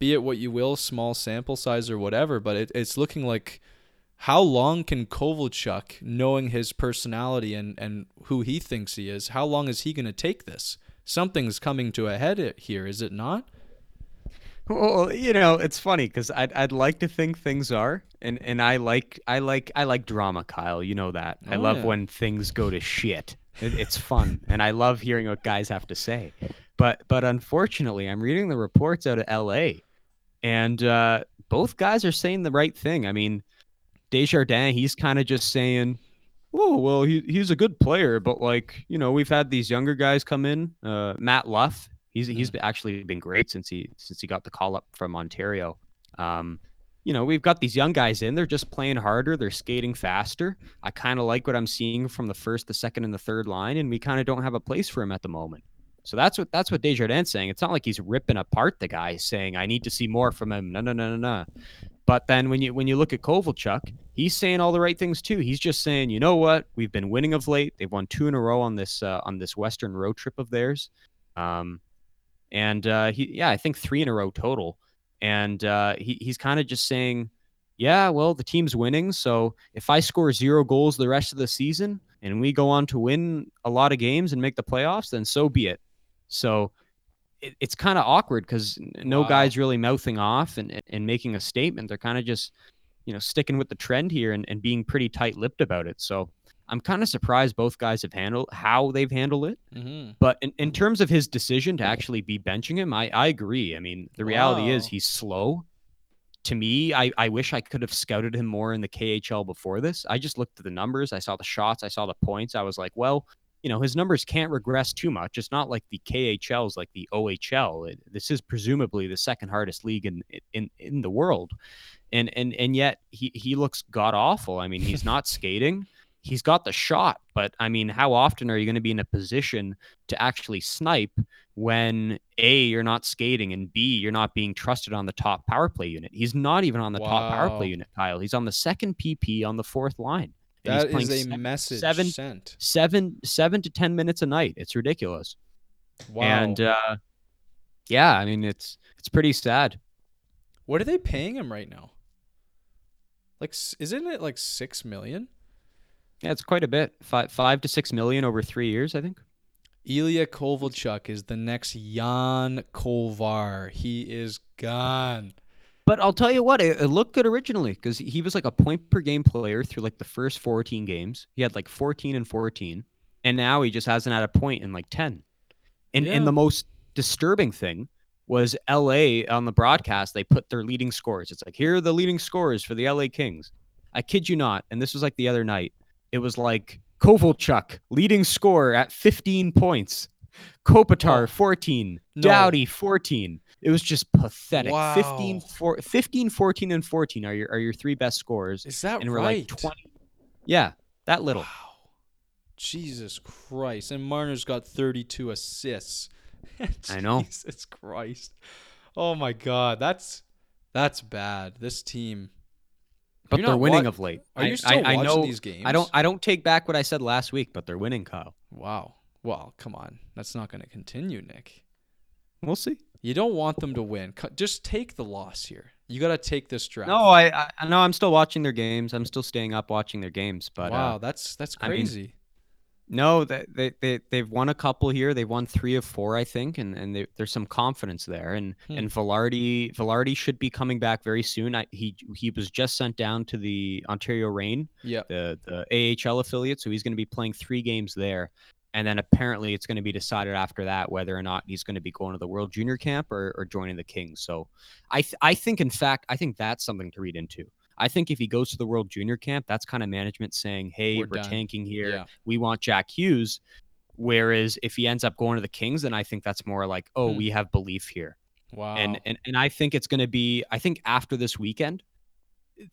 be it what you will, small sample size or whatever, but it, it's looking like. How long can Kovalchuk, knowing his personality and, and who he thinks he is, how long is he going to take this? Something's coming to a head here, is it not? Well, you know, it's funny because I'd I'd like to think things are, and and I like I like I like drama, Kyle. You know that. I Oh, love yeah. when things go to shit. It, it's fun, and I love hearing what guys have to say. But but unfortunately, I'm reading the reports out of L.A. and uh, both guys are saying the right thing. I mean, Desjardins, he's kind of just saying, "Oh, well, he he's a good player, but like you know, we've had these younger guys come in. Uh, Matt Luff, he's he's actually been great since he since he got the call up from Ontario. Um, you know, we've got these young guys in. They're just playing harder. They're skating faster. I kind of like what I'm seeing from the first, the second, and the third line, and we kind of don't have a place for him at the moment. So that's what that's what Desjardins saying. It's not like he's ripping apart the guy, saying I need to see more from him. No, no, no, no, no. But then when you when you look at Kovalchuk, he's saying all the right things too. He's just saying, you know what, we've been winning of late. They've won two in a row on this uh, on this Western road trip of theirs, um, and uh, he yeah, I think three in a row total. And uh, he he's kind of just saying, yeah, well, the team's winning, so if I score zero goals the rest of the season and we go on to win a lot of games and make the playoffs, then so be it. So it, it's kind of awkward because no Wow. guy's really mouthing off and, and making a statement. They're kind of just, you know, sticking with the trend here and, and being pretty tight lipped about it. So I'm kind of surprised both guys have handled how they've handled it. Mm-hmm. But in, in terms of his decision to actually be benching him, I, I agree. I mean, the reality is he's slow. To me, I, I wish I could have scouted him more in the KHL before this. I just looked at the numbers. I saw the shots. I saw the points. I was like, well, you know, his numbers can't regress too much. It's not like the KHL is like the OHL. It, this is presumably the second hardest league in in in the world, and and and yet he he looks god awful. I mean, he's not skating. He's got the shot, but I mean, how often are you going to be in a position to actually snipe when A, you're not skating, and B, you're not being trusted on the top power play unit? He's not even on the top power play unit, Kyle. He's on the second PP on the fourth line. That is a se- message seven, sent. seven, seven to ten minutes a night. It's ridiculous. Wow. And uh, yeah, I mean, it's it's pretty sad. what are they paying him right now? Like, isn't it like six million? Yeah, it's quite a bit. Five five to six million over three years, I think. Ilya Kovalchuk is the next Jan Kovar. He is gone. But I'll tell you what, it, it looked good originally because he was like a point per game player through like the first 14 games. He had like 14 and 14, and now he just hasn't had a point in like 10. And Yeah. and the most disturbing thing was LA on the broadcast. They put their leading scores. It's like here are the leading scores for the LA Kings. I kid you not. And this was like the other night. It was like Kovalchuk leading scorer at 15 points. Kopitar Oh. 14, No. Doughty 14. It was just pathetic. Wow. 15, four, 15, 14, and 14 are your are your three best scores. Is that and we're right? like 20. Yeah, that little. Wow. Jesus Christ. And Marner's got 32 assists. I know. Jesus Christ. Oh my god, that's that's bad. This team. But You're they're winning wa- of late. Are I- you still I, I watching know, these games? I don't I don't take back what I said last week, but they're winning, Kyle. Wow. Well, come on. That's not going to continue, Nick. We'll see. You don't want them to win. Just take the loss here. You got to take this draft. No, I I know I'm still watching their games. I'm still staying up watching their games, but wow, uh, that's that's I mean, crazy. No, they, they they they've won a couple here. They've won three of four, I think, and and they, there's some confidence there. And Hmm. and Vilardi Vilardi should be coming back very soon. I, he he was just sent down to the Ontario Reign, Yeah. the the AHL affiliate, so he's going to be playing three games there. And then apparently it's going to be decided after that whether or not he's going to be going to the World Junior Camp or, or joining the Kings. So I th- I think in fact I think that's something to read into. I think if he goes to the World Junior Camp, that's kind of management saying, "Hey, We're we're, tanking here. Yeah. We want Jack Hughes." Whereas if he ends up going to the Kings, then I think that's more like, "Oh, Hmm. we have belief here." Wow. And and and I think it's going to be. I think after this weekend,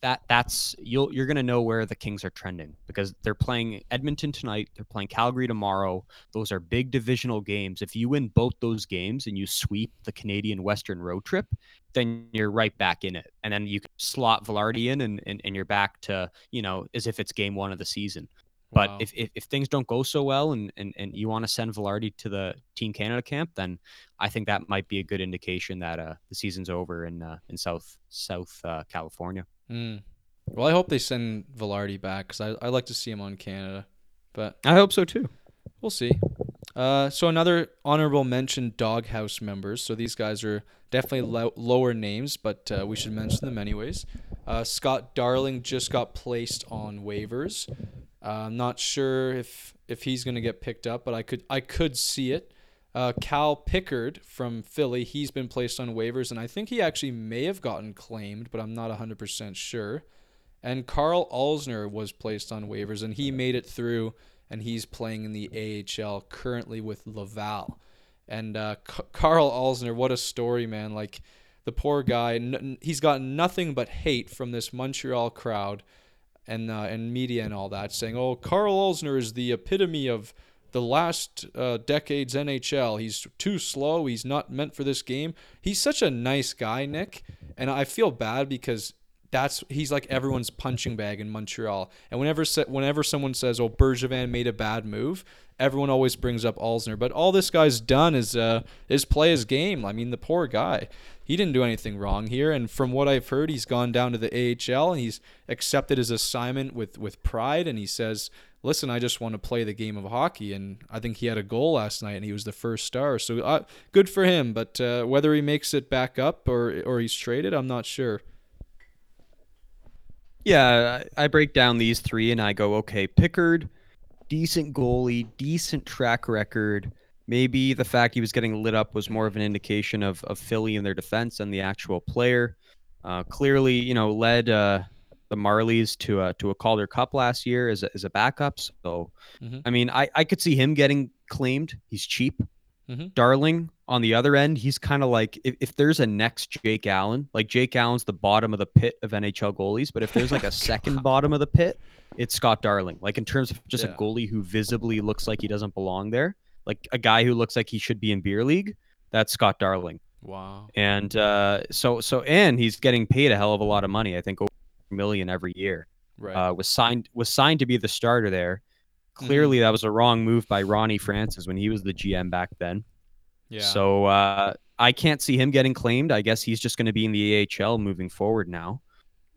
that that's you'll you're going to know where the Kings are trending because they're playing Edmonton tonight. They're playing Calgary tomorrow. Those are big divisional games. If you win both those games and you sweep the Canadian Western road trip, then you're right back in it. And then you can slot Vilardi in and, and, and you're back to, you know, as if it's game one of the season. But Wow. if, if, if things don't go so well and, and, and you want to send Vilardi to the Team Canada camp, then I think that might be a good indication that uh, the season's over in uh, in South South uh, California. Mm. Well, I hope they send Vilardi back because I I like to see him on Canada, but I hope so too. we'll see. Uh, so another honorable mention, Doghouse members. So these guys are definitely lo- lower names, but uh, we should mention them anyways. Uh, Scott Darling just got placed on waivers. Uh, I'm not sure if if he's gonna get picked up, but I could I could see it. Uh, Cal Pickard from Philly, he's been placed on waivers, and I think he actually may have gotten claimed, but I'm not 100% sure. And Karl Alzner was placed on waivers, and he made it through, and he's playing in the AHL currently with Laval. And uh, C- Karl Alzner, what a story, man! Like the poor guy, n- he's got nothing but hate from this Montreal crowd and uh, and media and all that, saying, "Oh, Karl Alzner is the epitome of the last uh, decade's NHL. He's too slow. He's not meant for this game." He's such a nice guy, Nick, and I feel bad because that's he's like everyone's punching bag in Montreal. And whenever whenever someone says, "Oh, Bergevin made a bad move," everyone always brings up Alzner. But all this guy's done is uh, is play his game. I mean, the poor guy. He didn't do anything wrong here, and from what I've heard, he's gone down to the AHL and he's accepted his assignment with with pride. And he says, "Listen, I just want to play the game of hockey." And I think he had a goal last night, and he was the first star. So uh, good for him. But uh, whether he makes it back up or or he's traded, I'm not sure. Yeah, I break down these three and I go, okay, Pickard, decent goalie, decent track record. Maybe the fact he was getting lit up was more of an indication of, of Philly and their defense than the actual player. Uh, clearly, you know, led uh, the Marlies to a to a Calder Cup last year as a, as a backup. So, mm-hmm. I mean, I, I could see him getting claimed. He's cheap. Mhm. Darling on the other end, he's kind of like if, if there's a next Jake Allen, like Jake Allen's the bottom of the pit of NHL goalies, but if there's like a second bottom of the pit, it's Scott Darling. Like in terms of just Yeah. a goalie who visibly looks like he doesn't belong there, like a guy who looks like he should be in beer league, that's Scott Darling. Wow. And uh, so so and he's getting paid a hell of a lot of money. I think million every year Right. uh, was signed was signed to be the starter there. Mm-hmm. Clearly, that was a wrong move by Ronnie Francis when he was the GM back then. yeah. So uh, I can't see him getting claimed. I guess he's just going to be in the AHL moving forward now.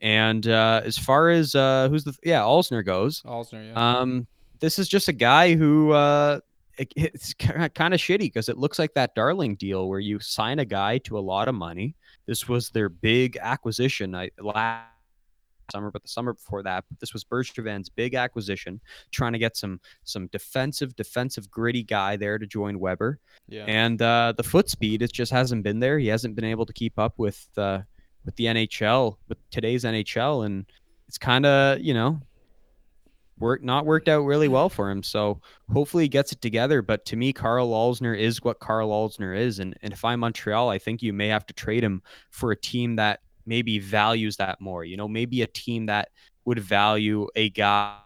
And uh, as far as uh, who's the yeah Alzner goes, Alzner, yeah. um, this is just a guy who uh, it, it's kind of shitty because it looks like that Darling deal where you sign a guy to a lot of money. This was their big acquisition I, last summer, but the summer before that, this was Bergevin's big acquisition, trying to get some some defensive, defensive, gritty guy there to join Weber. yeah. And uh, the foot speed, it just hasn't been there. He hasn't been able to keep up with uh, with the NHL, with today's NHL, and it's kind of you know work not worked out really well for him. So hopefully he gets it together. But to me, Karl Alzner is what Karl Alzner is, and and if I'm Montreal, I think you may have to trade him for a team that maybe values that more. You know, maybe a team that would value a guy,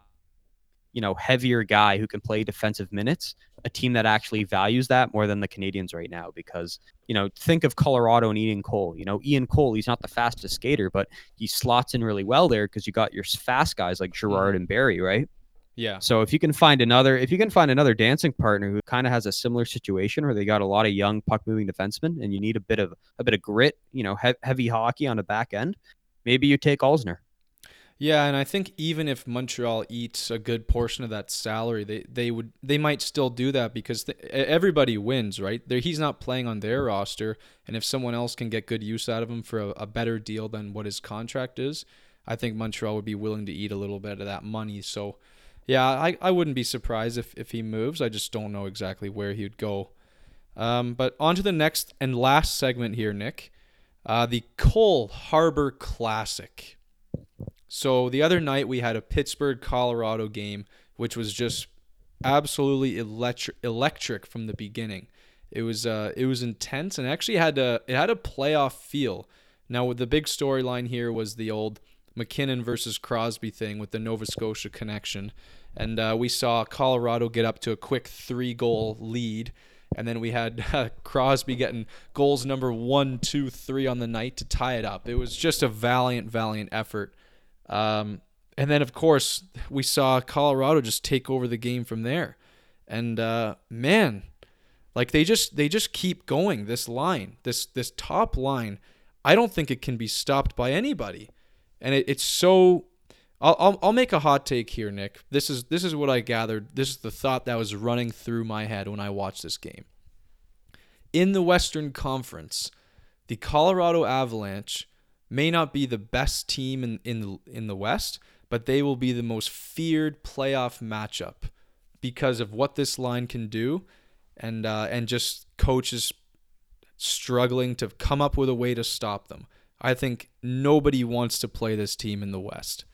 you know, heavier guy who can play defensive minutes a team that actually values that more than the Canadiens right now. Because you know, think of Colorado and Ian Cole. You know, Ian Cole, he's not the fastest skater, but he slots in really well there because you got your fast guys like Girard mm-hmm. and Barrie, right? Yeah. So if you can find another, if you can find another dancing partner who kind of has a similar situation where they got a lot of young puck moving defensemen and you need a bit of a bit of grit, you know, he- heavy hockey on the back end, maybe you take Alzner. Yeah, and I think even if Montreal eats a good portion of that salary, they they would they might still do that because th- everybody wins, right? They're, he's not playing on their roster, and if someone else can get good use out of him for a, a better deal than what his contract is, I think Montreal would be willing to eat a little bit of that money. So, yeah, I, I wouldn't be surprised if, if he moves. I just don't know exactly where he would go. Um, but on to the next and last segment here, Nick. Uh, the Cole Harbor Classic. So the other night we had a Pittsburgh Colorado game, which was just absolutely electric, electric from the beginning. It was uh, it was intense and actually had a it had a playoff feel. Now the big storyline here was the old MacKinnon versus Crosby thing with the Nova Scotia connection, and uh, we saw Colorado get up to a quick three goal lead. And then we had uh, Crosby getting goals number one, two, three on the night to tie it up. It was just a valiant, valiant effort um, and then, of course, we saw Colorado just take over the game from there. And uh, man, like they just they just keep going. This line, this this top line, I don't think it can be stopped by anybody. And it, it's so. I'll, I'll I'll make a hot take here, Nick. This is this is what I gathered. This is the thought that was running through my head when I watched this game. In the Western Conference, the Colorado Avalanche may not be the best team in in the, in the West, but they will be the most feared playoff matchup because of what this line can do, and uh, and just coaches struggling to come up with a way to stop them. I think nobody wants to play this team in the West.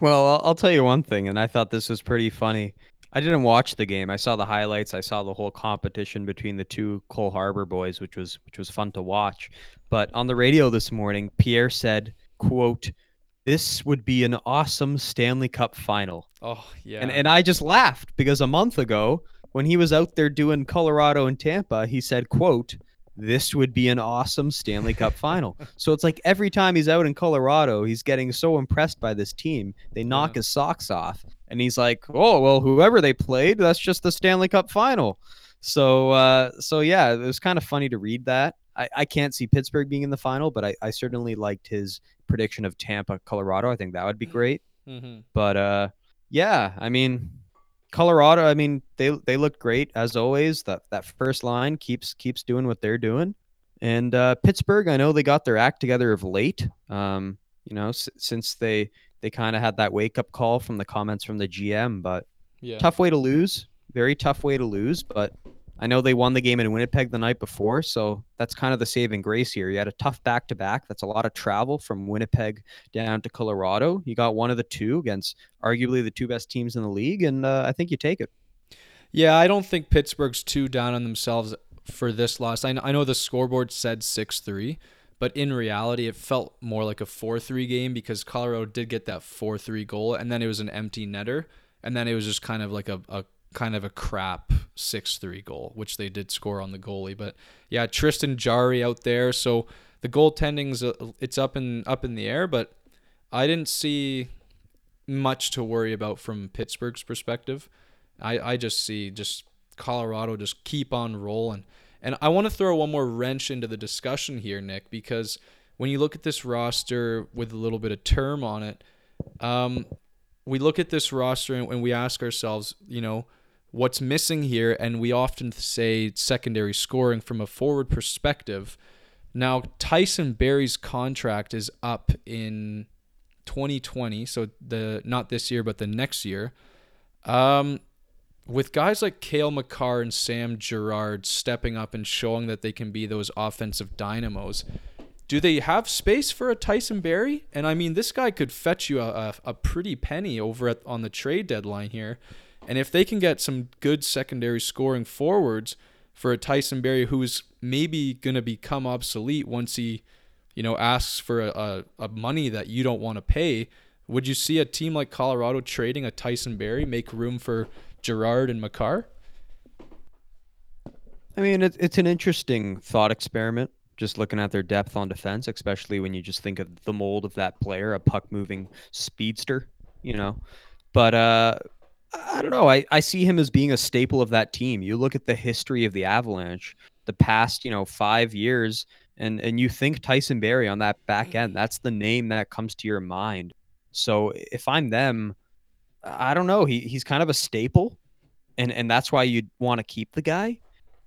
Well, I'll tell you one thing, and I thought this was pretty funny. I didn't watch the game. I saw the highlights. I saw the whole competition between the two Cole Harbor boys, which was which was fun to watch. But on the radio this morning, Pierre said, "quote This would be an awesome Stanley Cup final." Oh yeah. And and I just laughed because a month ago, when he was out there doing Colorado and Tampa, he said, "quote This would be an awesome Stanley Cup final." so it's like every time he's out in Colorado, he's getting so impressed by this team, they knock Yeah. his socks off, and he's like, "Oh well, whoever they played, that's just the Stanley Cup final." So uh, so yeah, it was kind of funny to read that. I, I can't see Pittsburgh being in the final, but I, I certainly liked his prediction of Tampa, Colorado. I think that would be great. mm-hmm. But uh, yeah, I mean, Colorado. I mean, they they looked great as always. That that first line keeps keeps doing what they're doing. And uh, Pittsburgh, I know they got their act together of late. Um, you know, s- since they they kind of had that wake up call from the comments from the GM, but Yeah. tough way to lose. Very tough way to lose, but I know they won the game in Winnipeg the night before, so that's kind of the saving grace here. You had a tough back to back. That's a lot of travel from Winnipeg down to Colorado. You got one of the two against arguably the two best teams in the league, and uh, I think you take it. Yeah, I don't think Pittsburgh's too down on themselves for this loss. I know, I know the scoreboard said 6 3, but in reality, it felt more like a 4 3 game because Colorado did get that 4 3 goal, and then it was an empty netter, and then it was just kind of like a, a kind of a crap 6 3 goal, which they did score on the goalie. But yeah, Tristan Jarry out there. So the goaltending's uh, it's up in up in the air, but I didn't see much to worry about from Pittsburgh's perspective. I, I just see just Colorado just keep on rolling. And I want to throw one more wrench into the discussion here, Nick, because when you look at this roster with a little bit of term on it, um, we look at this roster and, and we ask ourselves, you know, what's missing here? And we often say secondary scoring from a forward perspective. Now, Tyson Barrie's contract is up in 2020, so the not this year, but the next year. Um, with guys like Cale Makar and Sam Girard stepping up and showing that they can be those offensive dynamos, do they have space for a Tyson Barrie? And I mean, this guy could fetch you a, a, a pretty penny over at, on the trade deadline here. And if they can get some good secondary scoring forwards for a Tyson Barrie who's maybe going to become obsolete once he, you know, asks for a, a, a money that you don't want to pay, would you see a team like Colorado trading a Tyson Barrie make room for Girard and Makar? I mean, it, it's an interesting thought experiment. Just looking at their depth on defense, especially when you just think of the mold of that player, a puck moving speedster, you know. But uh, I don't know. I, I see him as being a staple of that team. You look at the history of the Avalanche, the past, you know, five years, and and you think Tyson Barrie on that back mm-hmm. end. That's the name that comes to your mind. So if I'm them, I don't know. He he's kind of a staple, and and that's why you'd want to keep the guy.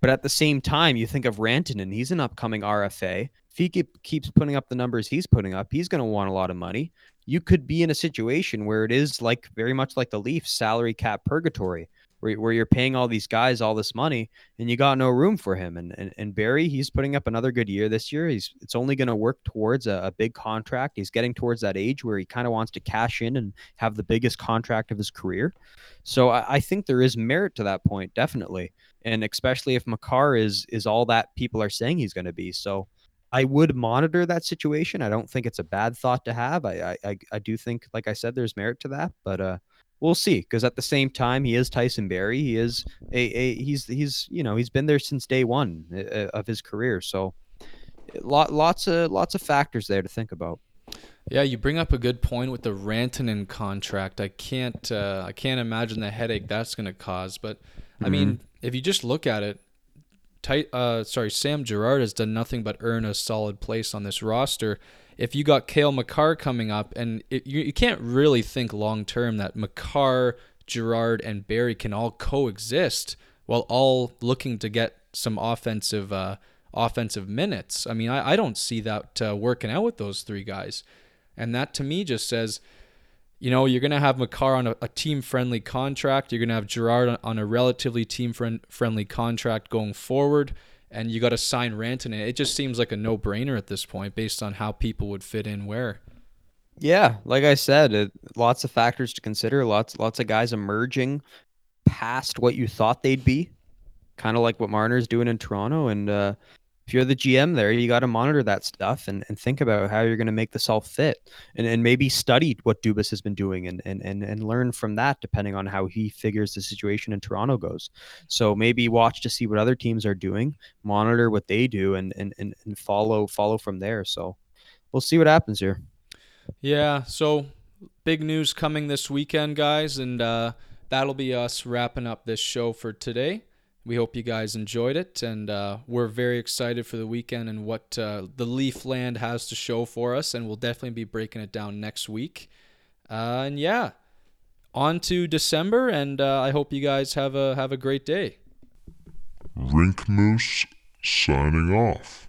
But at the same time, you think of Rantanen. He's an upcoming RFA. If he keep, keeps putting up the numbers he's putting up, he's going to want a lot of money. You could be in a situation where it is like very much like the Leafs salary cap purgatory, where, where you're paying all these guys all this money and you got no room for him. And and, and Barrie, he's putting up another good year this year. He's it's only going to work towards a, a big contract. He's getting towards that age where he kind of wants to cash in and have the biggest contract of his career. So I, I think there is merit to that point, definitely, and especially if Makar is is all that people are saying he's going to be. So I would monitor that situation. I don't think it's a bad thought to have. I I, I do think, like I said, there's merit to that, but uh, we'll see. Because at the same time, he is Tyson Barrie. He is a, a he's he's you know he's been there since day one uh, of his career. So lot lots of lots of factors there to think about. Yeah, you bring up a good point with the Rantanen contract. I can't uh, I can't imagine the headache that's going to cause. But I mean, if you just look at it, uh, sorry, Sam Girard has done nothing but earn a solid place on this roster. If you got Cale Makar coming up, and it, you, you can't really think long term that Makar, Girard, and Barrie can all coexist while all looking to get some offensive uh, offensive minutes. I mean, I, I don't see that uh, working out with those three guys, and that to me just says you know, you're going to have Makar on a, a team friendly contract. You're going to have Girard on, on a relatively team friend, friendly contract going forward. And you got to sign Rantanen. It just seems like a no brainer at this point based on how people would fit in where. Yeah, like I said, it, lots of factors to consider. Lots lots of guys emerging past what you thought they'd be, kind of like what Marner's doing in Toronto. And uh, if you're the GM there, you got to monitor that stuff and, and think about how you're going to make this all fit and, and maybe study what Dubas has been doing and, and, and, and learn from that depending on how he figures the situation in Toronto goes. So maybe watch to see what other teams are doing, monitor what they do and, and, and, and follow follow from there. So we'll see what happens here. Yeah, so big news coming this weekend, guys, and uh, that'll be us wrapping up this show for today. We hope you guys enjoyed it, and uh, we're very excited for the weekend and what uh, the Leaf Land has to show for us, and we'll definitely be breaking it down next week. Uh, and yeah, on to December, and uh, I hope you guys have a have a great day. Rink Moose signing off.